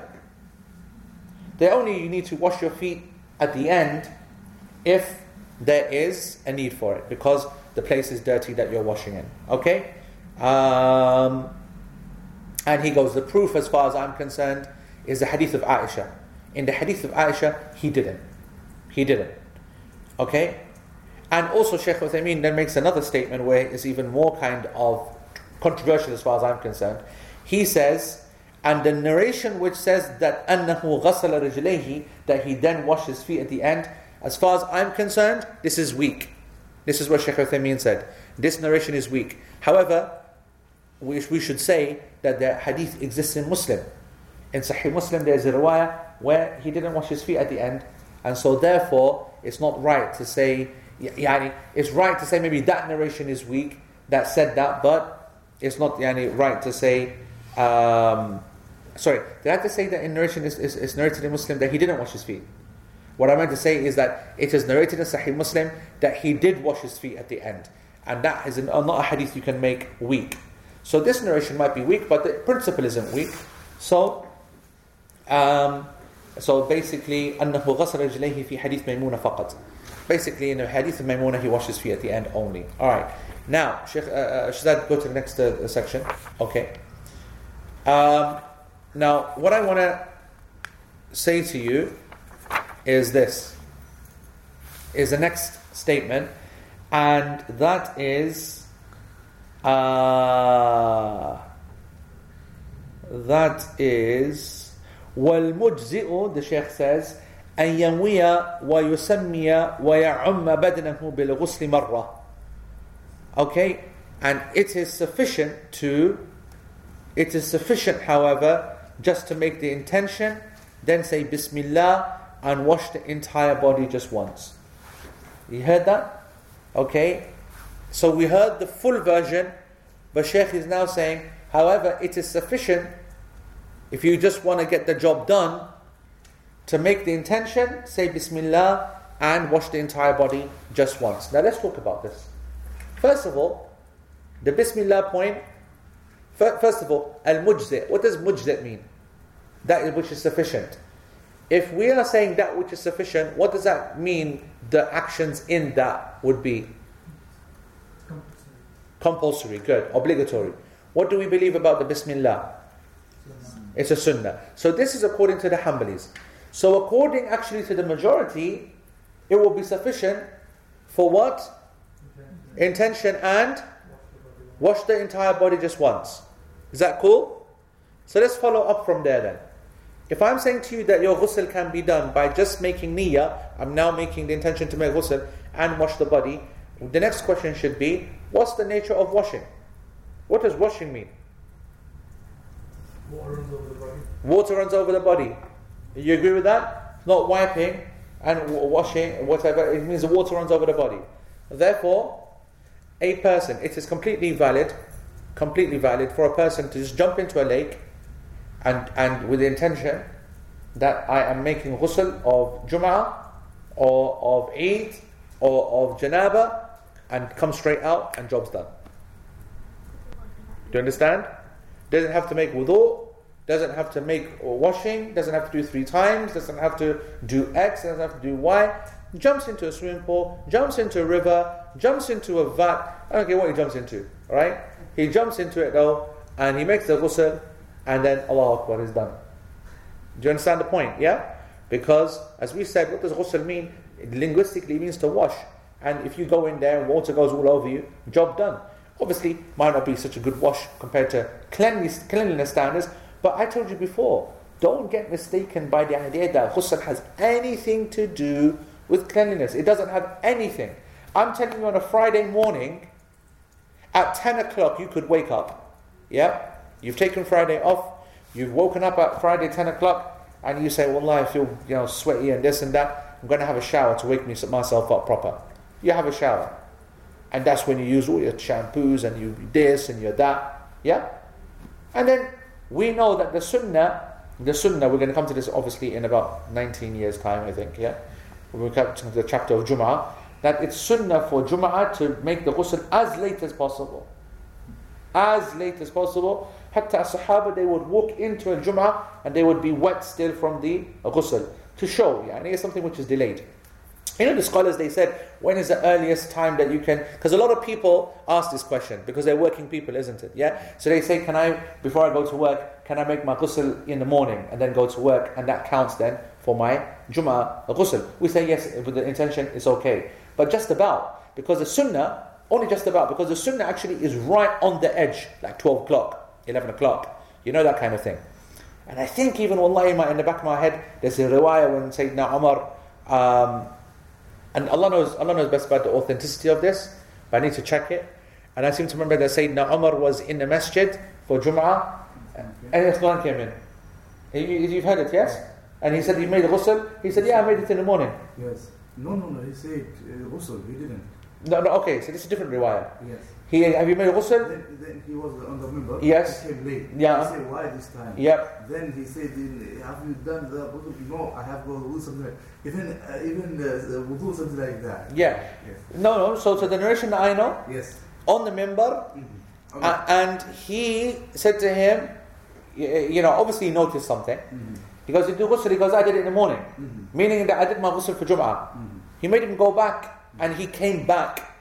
B: They only you need to wash your feet at the end if there is a need for it because the place is dirty that you're washing in. Okay? Um, and he goes, the proof as far as I'm concerned is the hadith of Aisha. In the hadith of Aisha, he didn't. He didn't. Okay? And also Shaykh Uthaymeen then makes another statement where it's even more kind of controversial as far as I'm concerned. He says, and the narration which says that أنه غسل رجليه, that he then washed his feet at the end, as far as I'm concerned, this is weak. This is what Shaykh Uthaymeen said. This narration is weak. However, we, we should say that the hadith exists in Muslim. In Sahih Muslim, there is a riwayah where he didn't wash his feet at the end, and so therefore it's not right to say, yani, it's right to say maybe that narration is weak that said that, but it's not yani, right to say. Um, sorry, did I have to say that in narration is, is, is narrated in Muslim that he didn't wash his feet? What I meant to say is that it is narrated in Sahih Muslim that he did wash his feet at the end, and that is an, not a hadith you can make weak. So this narration might be weak, but the principle isn't weak. So, um, so basically, أنه غسل رجليه في حديث ميمونة فقط. Basically, in the hadith of Maimuna, he washes feet at the end only. All right. Now, Sheikh uh, uh, Shazad, go to the next uh, section. Okay. Um, now, what I want to say to you is this: is the next statement, and that is. Uh, that is والمجزئ the Sheikh says أن ينوي ويسمي ويعم بدنه بالغسل مرة okay and it is sufficient to it is sufficient however just to make the intention then say Bismillah and wash the entire body just once you heard that okay so we heard the full version but Sheikh is now saying however it is sufficient if you just want to get the job done, to make the intention, say Bismillah and wash the entire body just once. Now let's talk about this. First of all, the Bismillah point, first of all, Al Mujzi. What does Mujzi mean? That which is sufficient. If we are saying that which is sufficient, what does that mean the actions in that would be? Compulsory, good, obligatory. What do we believe about the Bismillah? It's a sunnah. So this is according to the Hanbalis. So according actually to the majority, it will be sufficient for what? Intention and wash the entire body just once. Is that cool? So let's follow up from there then. If I'm saying to you that your ghusl can be done by just making niyyah, I'm now making the intention to make ghusl and wash the body, the next question should be, what's the nature of washing? What does washing mean?
D: Water runs over the body.
B: Water runs over the body. You agree with that? Not wiping and washing, whatever. It means the water runs over the body. Therefore, a person, it is completely valid, completely valid for a person to just jump into a lake and, and with the intention that I am making ghusl of Jum'ah or of Eid or of Janaba and come straight out and job's done. Do you understand? Doesn't have to make wudu, doesn't have to make washing, doesn't have to do three times, doesn't have to do X, doesn't have to do Y. Jumps into a swimming pool, jumps into a river, jumps into a vat. I don't care what he jumps into, alright? He jumps into it though, and he makes the ghusl, and then Allah Akbar is done. Do you understand the point? Yeah? Because, as we said, what does ghusl mean? It linguistically means to wash and if you go in there and water goes all over you, job done. Obviously, might not be such a good wash compared to cleanliness, cleanliness standards, but I told you before, don't get mistaken by the idea that ghusl has anything to do with cleanliness. It doesn't have anything. I'm telling you on a Friday morning, at 10 o'clock, you could wake up. Yeah? You've taken Friday off, you've woken up at Friday 10 o'clock, and you say, "Well, I feel you know, sweaty and this and that. I'm going to have a shower to wake myself up proper you have a shower. And that's when you use all your shampoos and you this and you that. Yeah? And then we know that the sunnah, the sunnah, we're going to come to this obviously in about 19 years' time, I think, yeah? When we come to the chapter of Jum'ah, that it's sunnah for Jum'ah to make the ghusl as late as possible. As late as possible. Hatta Sahaba, they would walk into a Jum'ah and they would be wet still from the ghusl to show, yeah? And it's something which is delayed. You know, the scholars, they said, when is the earliest time that you can. Because a lot of people ask this question because they're working people, isn't it? Yeah? So they say, can I, before I go to work, can I make my ghusl in the morning and then go to work? And that counts then for my Jummah ghusl. We say, yes, with the intention, it's okay. But just about, because the sunnah, only just about, because the sunnah actually is right on the edge, like 12 o'clock, 11 o'clock, you know, that kind of thing. And I think even, wallahi, in the back of my head, there's a riwayah when Sayyidina Umar. Um, and Allah knows, Allah knows best about the authenticity of this, but I need to check it. And I seem to remember that Sayyidina Umar was in the masjid for Jum'ah, and the Quran came in. You, have heard it, yes? And he said, You made ghusl? He said, Yeah, I made it in the morning.
C: Yes. No, no, no, he said uh, ghusl, he didn't.
B: No, no, okay, so this is a different riwayah.
C: Yes.
B: He, have you made Ghusl?
C: Then, then he was on the minbar.
B: Yes.
C: He came late.
B: Yeah.
C: He said, why this time?
B: Yep.
C: Then he said, have you done the wudu? No, I have wudu, something Even, uh, even uh, wudu, something like that.
B: Yeah.
C: Yes.
B: No, no. So, so the narration I know.
C: Yes.
B: On the minbar.
C: Mm-hmm.
B: Uh, okay. Uh, and he said to him, you know, obviously he noticed something.
C: Mm-hmm.
B: He goes, you do ghusl? He goes, I did it in the morning.
C: Mm-hmm.
B: Meaning that I did my ghusl for Jum'ah.
C: Mm-hmm.
B: He made him go back and he came back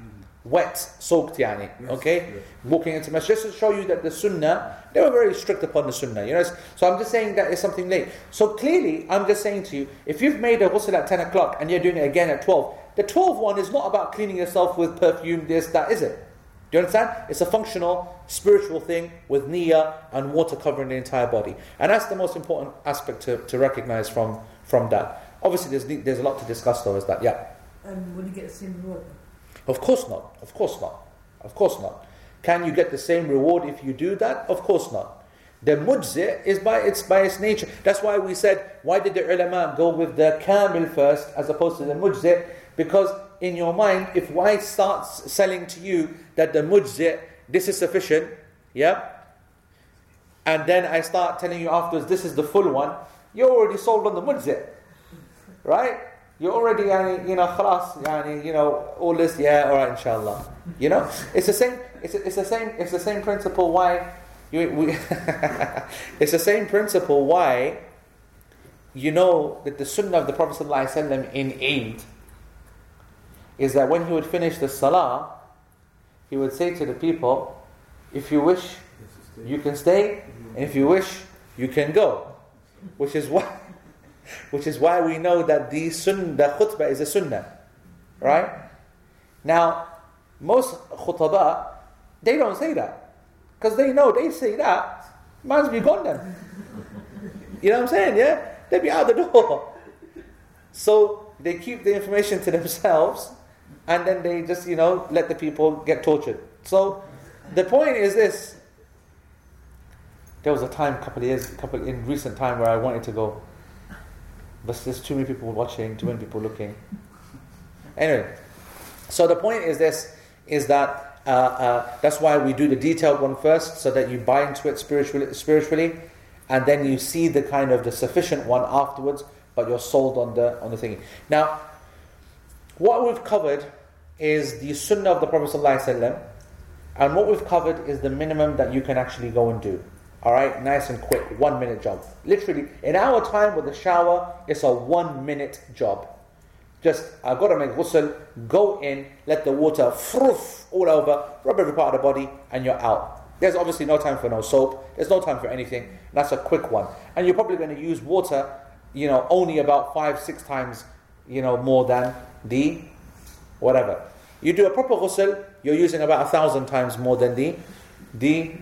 B: wet, soaked, yani.
C: Yes,
B: okay?
C: Yes.
B: Walking into masjid. Just to show you that the sunnah, they were very strict upon the sunnah. You know? So I'm just saying that it's something late. So clearly, I'm just saying to you, if you've made a ghusl at 10 o'clock and you're doing it again at 12, the 12 one is not about cleaning yourself with perfume, this, that, is it? Do you understand? It's a functional, spiritual thing with niyyah and water covering the entire body. And that's the most important aspect to, to recognize from, from that. Obviously, there's, there's a lot to discuss though, is that, yeah?
E: Um, when you get the same water.
B: Of course not. Of course not. Of course not. Can you get the same reward if you do that? Of course not. The mujzi is by its by its nature. That's why we said, why did the ulama go with the kamil first as opposed to the mujzi? Because in your mind, if I start selling to you that the mujzi, this is sufficient, yeah, and then I start telling you afterwards, this is the full one, you're already sold on the mujzi, right? You're already, you know, خلاص, you know, all this, yeah, all right, inshallah. You know, it's the same. It's, it's the same. It's the same principle. Why? You, we it's the same principle. Why? You know that the sunnah of the Prophet ﷺ in Eid is that when he would finish the salah, he would say to the people, "If you wish, you can stay, and if you wish, you can go," which is what. Which is why we know that the sunnah, the khutbah is a sunnah. Right? Now, most khutbah, they don't say that. Because they know they say that, man's be gone then. you know what I'm saying? Yeah? They'd be out the door. So they keep the information to themselves and then they just, you know, let the people get tortured. So the point is this there was a time couple years couple in recent time where I wanted to go but there's too many people watching, too many people looking. Anyway, so the point is this: is that uh, uh, that's why we do the detailed one first, so that you buy into it spiritually, spiritually, and then you see the kind of the sufficient one afterwards. But you're sold on the on the thing. Now, what we've covered is the sunnah of the Prophet and what we've covered is the minimum that you can actually go and do. All right, nice and quick, one minute job. Literally, in our time with the shower, it's a one minute job. Just, I've got to make ghusl, go in, let the water froof all over, rub every part of the body, and you're out. There's obviously no time for no soap, there's no time for anything. That's a quick one. And you're probably going to use water, you know, only about five, six times, you know, more than the whatever. You do a proper ghusl, you're using about a thousand times more than the, the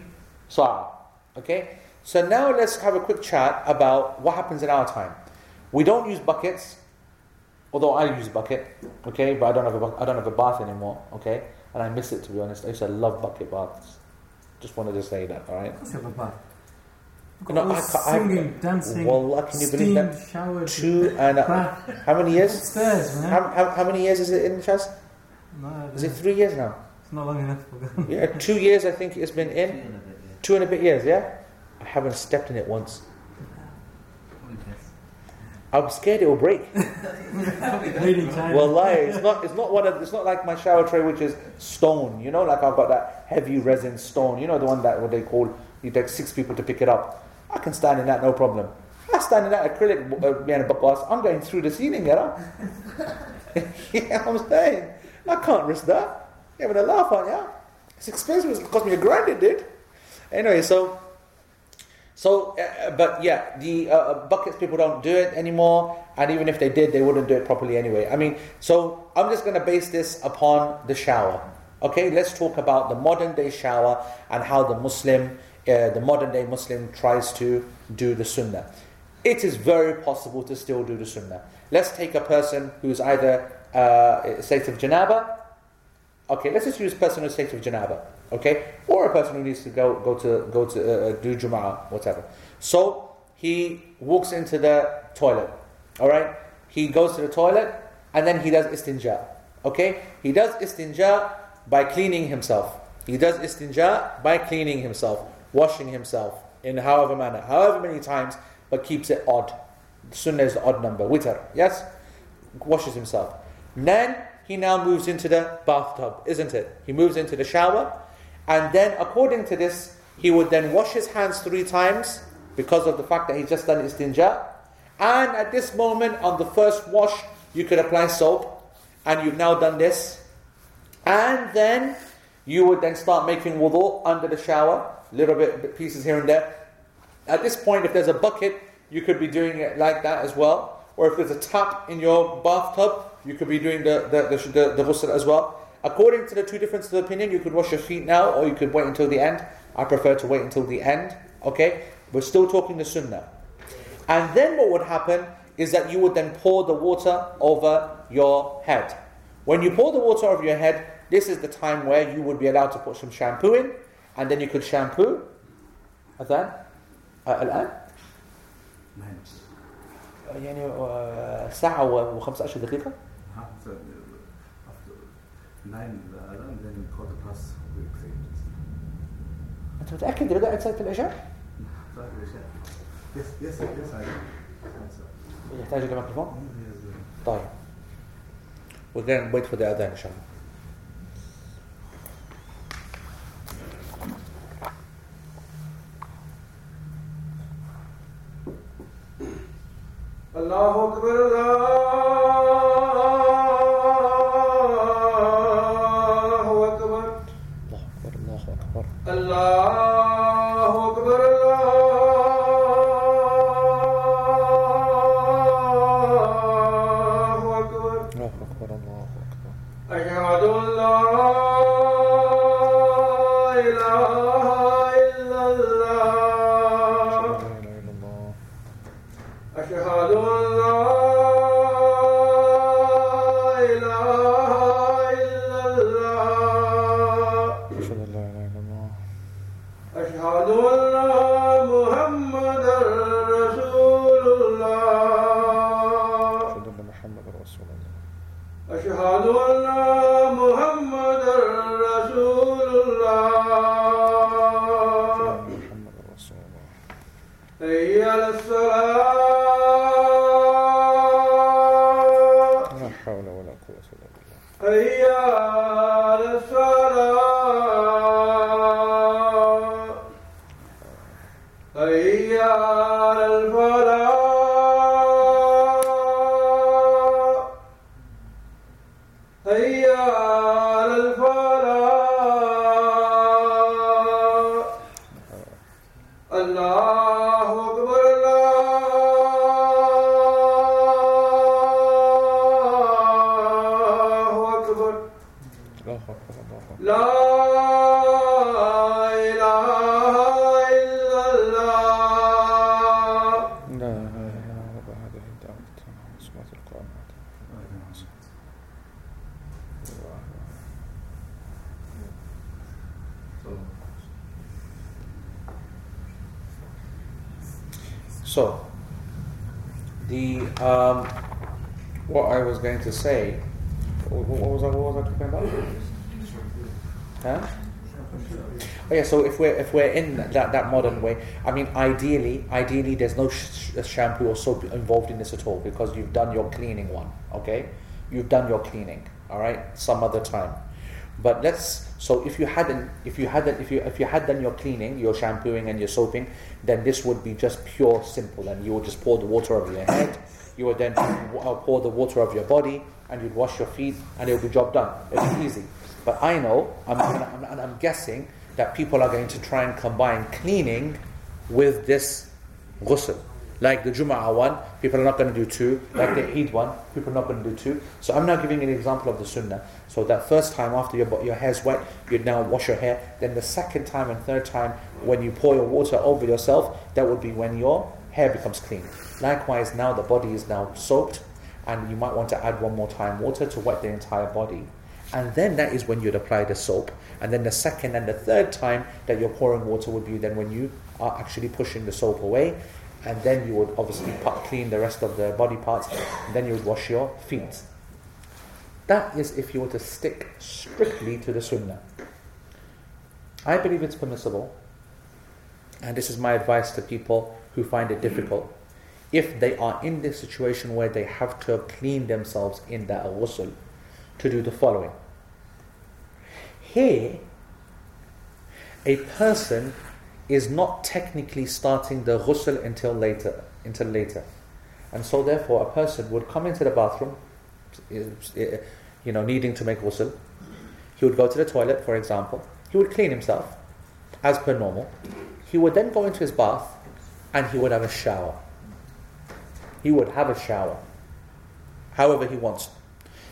B: sa'a. Okay? So now let's have a quick chat about what happens in our time. We don't use buckets, although I use a bucket, okay, but I don't have a bu- I don't have a bath anymore, okay? And I miss it to be honest. I used to love bucket baths. Just wanted to say that, all right?
C: Of have a bath.
B: No, I can't,
D: singing, I, dancing,
B: wallah, can you believe that?
D: Showered,
B: Two and a, how many years?
D: Upstairs, man.
B: How, how, how, many years is it in Chas?
D: No,
B: is it three years now?
D: It's not long enough.
B: yeah, two years I think it's been in. Two and a bit years, yeah? I haven't stepped in it once. I'm scared it will break. Well, lie. It's not. It's not one of. It's not like my shower tray, which is stone. You know, like I've got that heavy resin stone. You know, the one that what they call. You take six people to pick it up. I can stand in that, no problem. I stand in that acrylic uh, bus. I'm going through the ceiling, you know. yeah, I'm saying. I can't risk that. You're having a laugh, aren't you? It's expensive. It's cost me a grand. It did. Anyway, so. So, uh, but yeah, the uh, uh, buckets people don't do it anymore, and even if they did, they wouldn't do it properly anyway. I mean, so I'm just going to base this upon the shower. Okay, let's talk about the modern day shower and how the Muslim, uh, the modern day Muslim, tries to do the sunnah. It is very possible to still do the sunnah. Let's take a person who's either uh, state of janaba. Okay, let's just use person who's state of janaba. Okay, or a person who needs to go go to go to uh, uh, do Jum'ah, whatever. So he walks into the toilet. All right, he goes to the toilet and then he does istinja. Okay, he does istinja by cleaning himself. He does istinja by cleaning himself, washing himself in however manner, however many times, but keeps it odd. Sunnah is the odd number, witr. Yes, washes himself. Then he now moves into the bathtub, isn't it? He moves into the shower, and then according to this, he would then wash his hands three times because of the fact that he's just done istinja. And at this moment, on the first wash, you could apply soap, and you've now done this. And then you would then start making wudu under the shower, little bit pieces here and there. At this point, if there's a bucket, you could be doing it like that as well. Or if there's a tap in your bathtub, you could be doing the the the, the, the ghusl as well. According to the two differences of opinion, you could wash your feet now, or you could wait until the end. I prefer to wait until the end. Okay, we're still talking the sunnah. And then what would happen is that you would then pour the water over your head. When you pour the water over your head, this is the time where you would be allowed to put some shampoo in, and then you could shampoo. أذان الآن
C: نعم
B: يعني آه، ساعة و15 دقيقة
C: 9 الاذان then quarter past we prayed.
B: أنت متأكد ان بدات صلاه العشاء؟
C: صلاه العشاء. Yes, yes, yes, I am.
B: يحتاج إلى ميكروفون؟ طيب. We're going to wait for the اذان إن شاء الله.
G: الله أكبر الله
B: 哎呀。To say, what, was I what was I talking about? Huh? Oh yeah, so if we're if we're in that, that modern way, I mean, ideally, ideally, there's no sh- shampoo or soap involved in this at all because you've done your cleaning one. Okay, you've done your cleaning. All right, some other time. But let's so if you hadn't if you hadn't if you if you had done your cleaning, your shampooing and your soaping, then this would be just pure simple, and you would just pour the water over your head. You would then uh, pour the water over your body, and you'd wash your feet, and it would be job done. It's easy. But I know, I'm, I'm, I'm, guessing that people are going to try and combine cleaning with this ghusl. Like the Jum'ah one, people are not going to do two. Like the Eid one, people are not going to do two. So I'm now giving an example of the Sunnah. So that first time after your, your hair's wet, you'd now wash your hair. Then the second time and third time, when you pour your water over yourself, that would be when your hair becomes clean. Likewise, now the body is now soaked, and you might want to add one more time water to wet the entire body. And then that is when you'd apply the soap. And then the second and the third time that you're pouring water would be then when you are actually pushing the soap away. And then you would obviously clean the rest of the body parts. And then you would wash your feet. That is if you were to stick strictly to the sunnah. I believe it's permissible. And this is my advice to people who find it difficult. If they are in this situation where they have to clean themselves in that ghusl, to do the following. Here, a person is not technically starting the ghusl until later, until later. And so therefore a person would come into the bathroom, you know, needing to make ghusl. He would go to the toilet, for example. He would clean himself, as per normal. He would then go into his bath, and he would have a shower. He would have a shower, however he wants.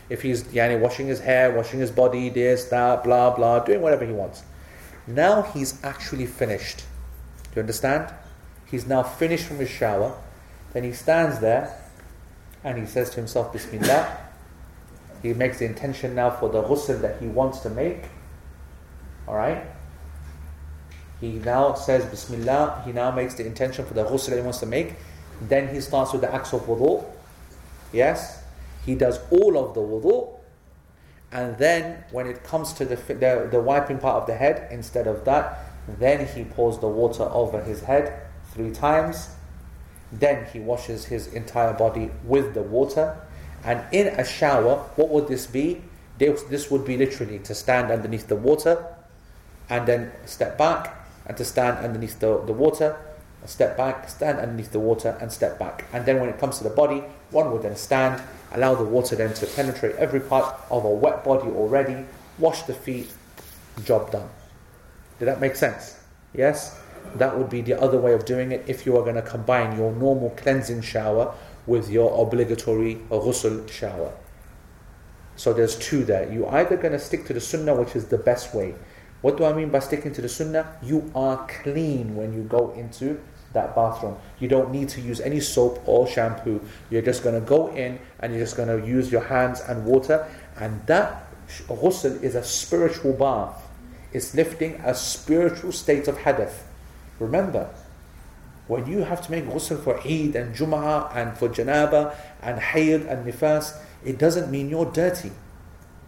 B: If he's yani, washing his hair, washing his body, this, that, blah, blah, doing whatever he wants. Now he's actually finished. Do you understand? He's now finished from his shower. Then he stands there and he says to himself, Bismillah. He makes the intention now for the ghusl that he wants to make. Alright? He now says Bismillah. He now makes the intention for the ghusl that he wants to make. Then he starts with the acts of wudu. Yes? He does all of the wudu. And then when it comes to the, the, the wiping part of the head, instead of that, then he pours the water over his head three times. Then he washes his entire body with the water. And in a shower, what would this be? This, this would be literally to stand underneath the water and then step back and to stand underneath the, the water, step back, stand underneath the water and step back. And then when it comes to the body, one would then stand, allow the water then to penetrate every part of a wet body already, wash the feet, job done. Did that make sense? Yes? That would be the other way of doing it if you are going to combine your normal cleansing shower with your obligatory ghusl shower. So there's two there. You're either going to stick to the sunnah, which is the best way. What do I mean by sticking to the sunnah? You are clean when you go into that bathroom. You don't need to use any soap or shampoo. You're just going to go in and you're just going to use your hands and water. And that ghusl is a spiritual bath. It's lifting a spiritual state of hadath. Remember, when you have to make ghusl for Eid and Jum'ah and for Janaba and Hayd and Nifas, it doesn't mean you're dirty.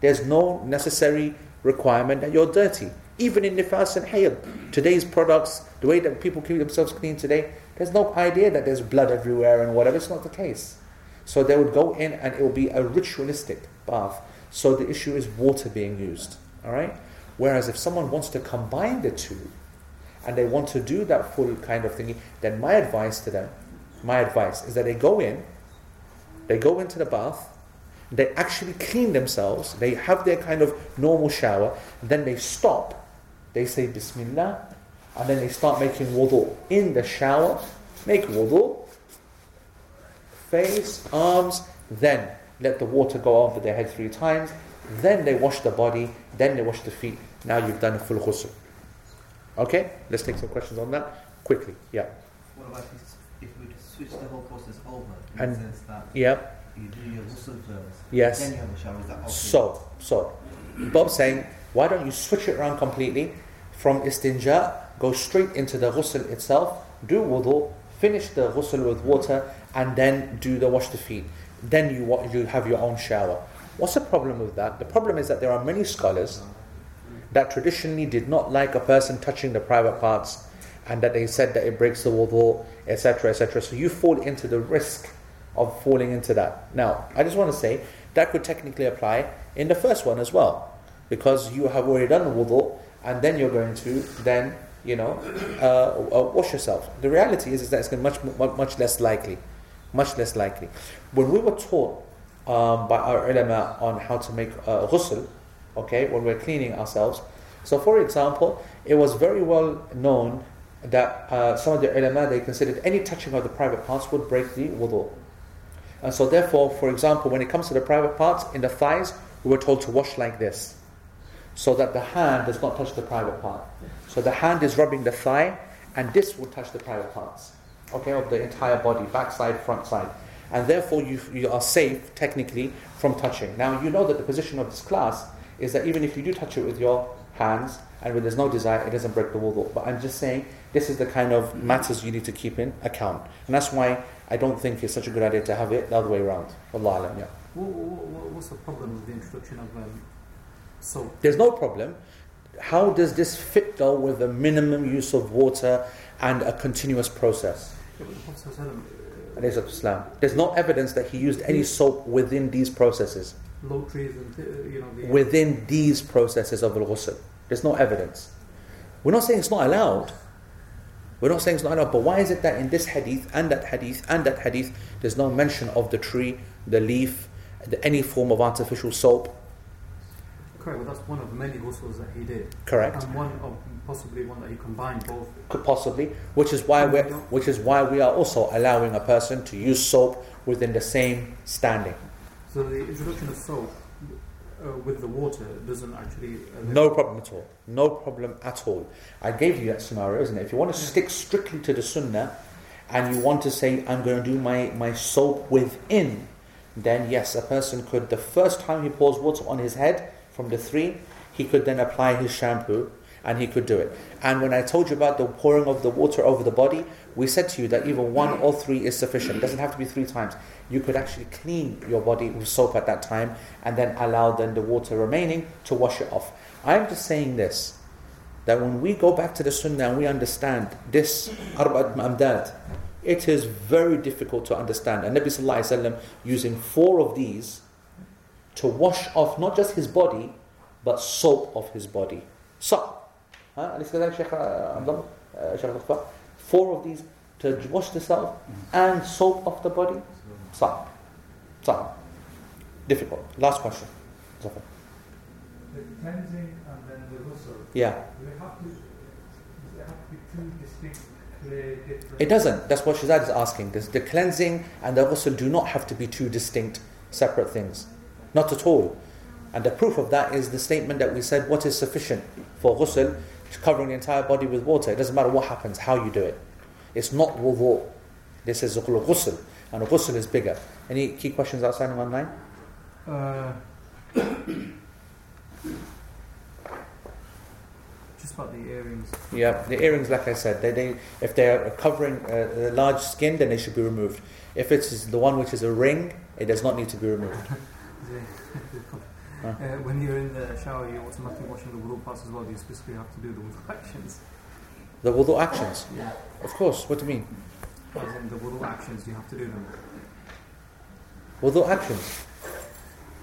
B: There's no necessary requirement that you're dirty. Even in Nifas and Hayd, today's products, the way that people keep themselves clean today, there's no idea that there's blood everywhere and whatever. It's not the case. So they would go in and it will be a ritualistic bath. So the issue is water being used. Alright? Whereas if someone wants to combine the two, and they want to do that full kind of thingy, then my advice to them, my advice is that they go in, they go into the bath, they actually clean themselves, they have their kind of normal shower, then they stop, they say Bismillah, and then they start making wudu in the shower, make wudu, face, arms, then let the water go over their head three times, then they wash the body, then they wash the feet. Now you've done a full ghusl. Okay, let's take some questions on that quickly. Yeah.
H: What about if, if we switch the whole process over in
B: And-
H: the sense that
B: Yeah.
H: You do your ghusl first,
B: Yes.
H: then you have a shower? Is that okay?
B: So, so, Bob's saying, why don't you switch it around completely from istinja, go straight into the ghusl itself, do wudu, finish the ghusl with water, and then do the wash the feet. Then you you have your own shower. What's the problem with that? The problem is that there are many scholars that traditionally did not like a person touching the private parts, and that they said that it breaks the wudu, etc., etc. So you fall into the risk of falling into that. Now, I just want to say that could technically apply in the first one as well, because you have already done the wudu, and then you're going to then you know uh, uh, wash yourself. The reality is, is that it's much much less likely, much less likely. When we were taught um, by our ulama on how to make uh, ghusl, okay, when we're cleaning ourselves. So, for example, it was very well known that uh, some of the ulama they considered any touching of the private parts would break the wudu. And so, therefore, for example, when it comes to the private parts in the thighs, we were told to wash like this, so that the hand does not touch the private part. So the hand is rubbing the thigh, and this will touch the private parts, okay, of the entire body, backside, front side, and therefore you you are safe technically from touching. Now you know that the position of this class is that even if you do touch it with your hands and when there's no desire, it doesn't break the wudu. But I'm just saying this is the kind of matters you need to keep in account, and that's why I don't think it's such a good idea to have it the other way around. Allah alam, yeah.
D: What, what, what's the problem with the introduction of um, soap?
B: There's no problem. How does this fit though with the minimum use of water and a continuous process?
D: Yeah, but the Prophet sallallahu alaihi wasallam,
B: Alayhi salatu wasalam. There's no evidence that he used any soap within these processes.
D: uh, low trees and uh, you know the
B: Within these processes of al-ghusl. There's no evidence. We're not saying it's not allowed. We're not saying it's not allowed. But why is it that in this hadith and that hadith and that hadith, there's no mention of the tree, the leaf, the, any form of artificial soap?
D: correct. Well, that's one of many ghusls that he did,
B: Correct.
D: and one of possibly one that he combined both.
B: Could possibly, which is why we're. which is why we are also allowing a person to use soap within the same standing.
D: So the introduction of soap with the water doesn't actually. Uh,
B: No problem at all. No problem at all. I gave you that scenario, isn't it? If you want to stick strictly to the sunnah and you want to say, I'm going to do my, my soap within, then yes, a person could, the first time he pours water on his head from the three, he could then apply his shampoo and he could do it. And when I told you about the pouring of the water over the body, we said to you that even one or three is sufficient. It doesn't have to be three times. You could actually clean your body with soap at that time and then allow then the water remaining to wash it off. I'm just saying this that when we go back to the Sunnah and we understand this Arba'at Amdad, it is very difficult to understand. And Nabi Sallallahu Alaihi Wasallam using four of these to wash off not just his body, but soap of his body. So, huh? أليس كذلك شيخ عبد الله؟ uh, شيخ الأخبار? Four of these to wash the self and soap of the body. So, so difficult. Last question. Zafar.
I: The cleansing and then the ghusl,
B: Yeah.
I: have to, it have to be two distinct.
B: It doesn't. That's what Shazad is asking. This, the cleansing and the ghusl do not have to be two distinct, separate things. Not at all. And the proof of that is the statement that we said what is sufficient for ghusl, covering the entire body with water. It doesn't matter what happens, how you do it. It's not wudu. This is ghusl. And ghusl is bigger. Any key questions outstanding online?
D: Uh, just about the earrings.
B: Yeah, the earrings, like I said, they, they if they're covering uh, a large skin, then they should be removed. If it's the one which is a ring, it does not need to be removed.
D: uh, when you're in the shower, you're automatically washing the wudu parts as well. Do you specifically have to do the wudu actions?
B: The wudu actions,
D: Yeah.
B: of course. What do you mean?
D: As in the wudu actions, you have to do them.
B: Wudu actions.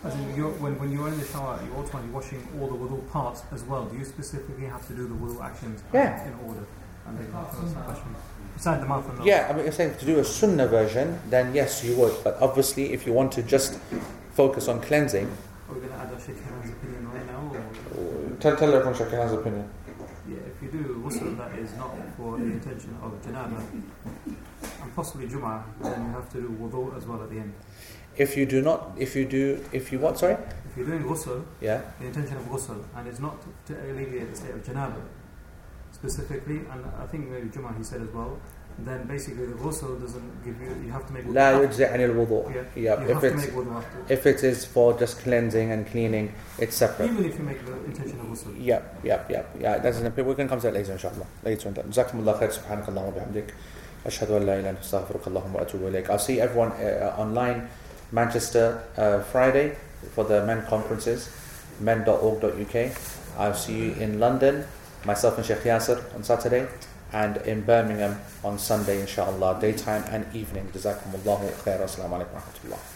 D: As in, you're, when, when you're in the shower, you're automatically washing all the wudu parts as well. Do you specifically have to do the wudu actions
B: Yeah.
D: in order? And then that's the question. The mouth and nose.
B: Yeah, I mean, you're saying to do a sunnah version, then yes, you would. But obviously, if you want to just focus on cleansing,
D: Are we going to add our Sheikh Han's opinion right now? Or?
B: tell, tell everyone Shakir's opinion.
D: Yeah, if you do ghusl that is not for the intention of janaba and possibly Jum'ah, then you have to do wudu as well at the end.
B: If you do not, if you do, if you what? Sorry.
D: If you're doing ghusl,
B: Yeah.
D: the intention of ghusl, and it's not to alleviate the state of janaba specifically, and I think maybe Jum'ah he said as well, then basically the ghusl doesn't give you, you have to make wudu.
B: لا يجزي عن الوضوء.
D: Yeah.
B: if it's, If it is for just cleansing and cleaning, it's separate.
D: Even if you make the intention of ghusl.
B: Yeah, yeah, yeah. yeah. That's an, we can come to that later inshallah. Later on. جزاكم Khair, خير سبحانك اللهم وبحمدك. Ashhadu أن لا إله إلا أنت أستغفرك اللهم وأتوب إليك. I'll see everyone uh, online Manchester uh, Friday for the men conferences, men.org.uk. I'll see you in London, myself and Sheikh Yasser on Saturday and in Birmingham on Sunday, inshallah, daytime and evening. Jazakumullahu khair. Assalamu alaikum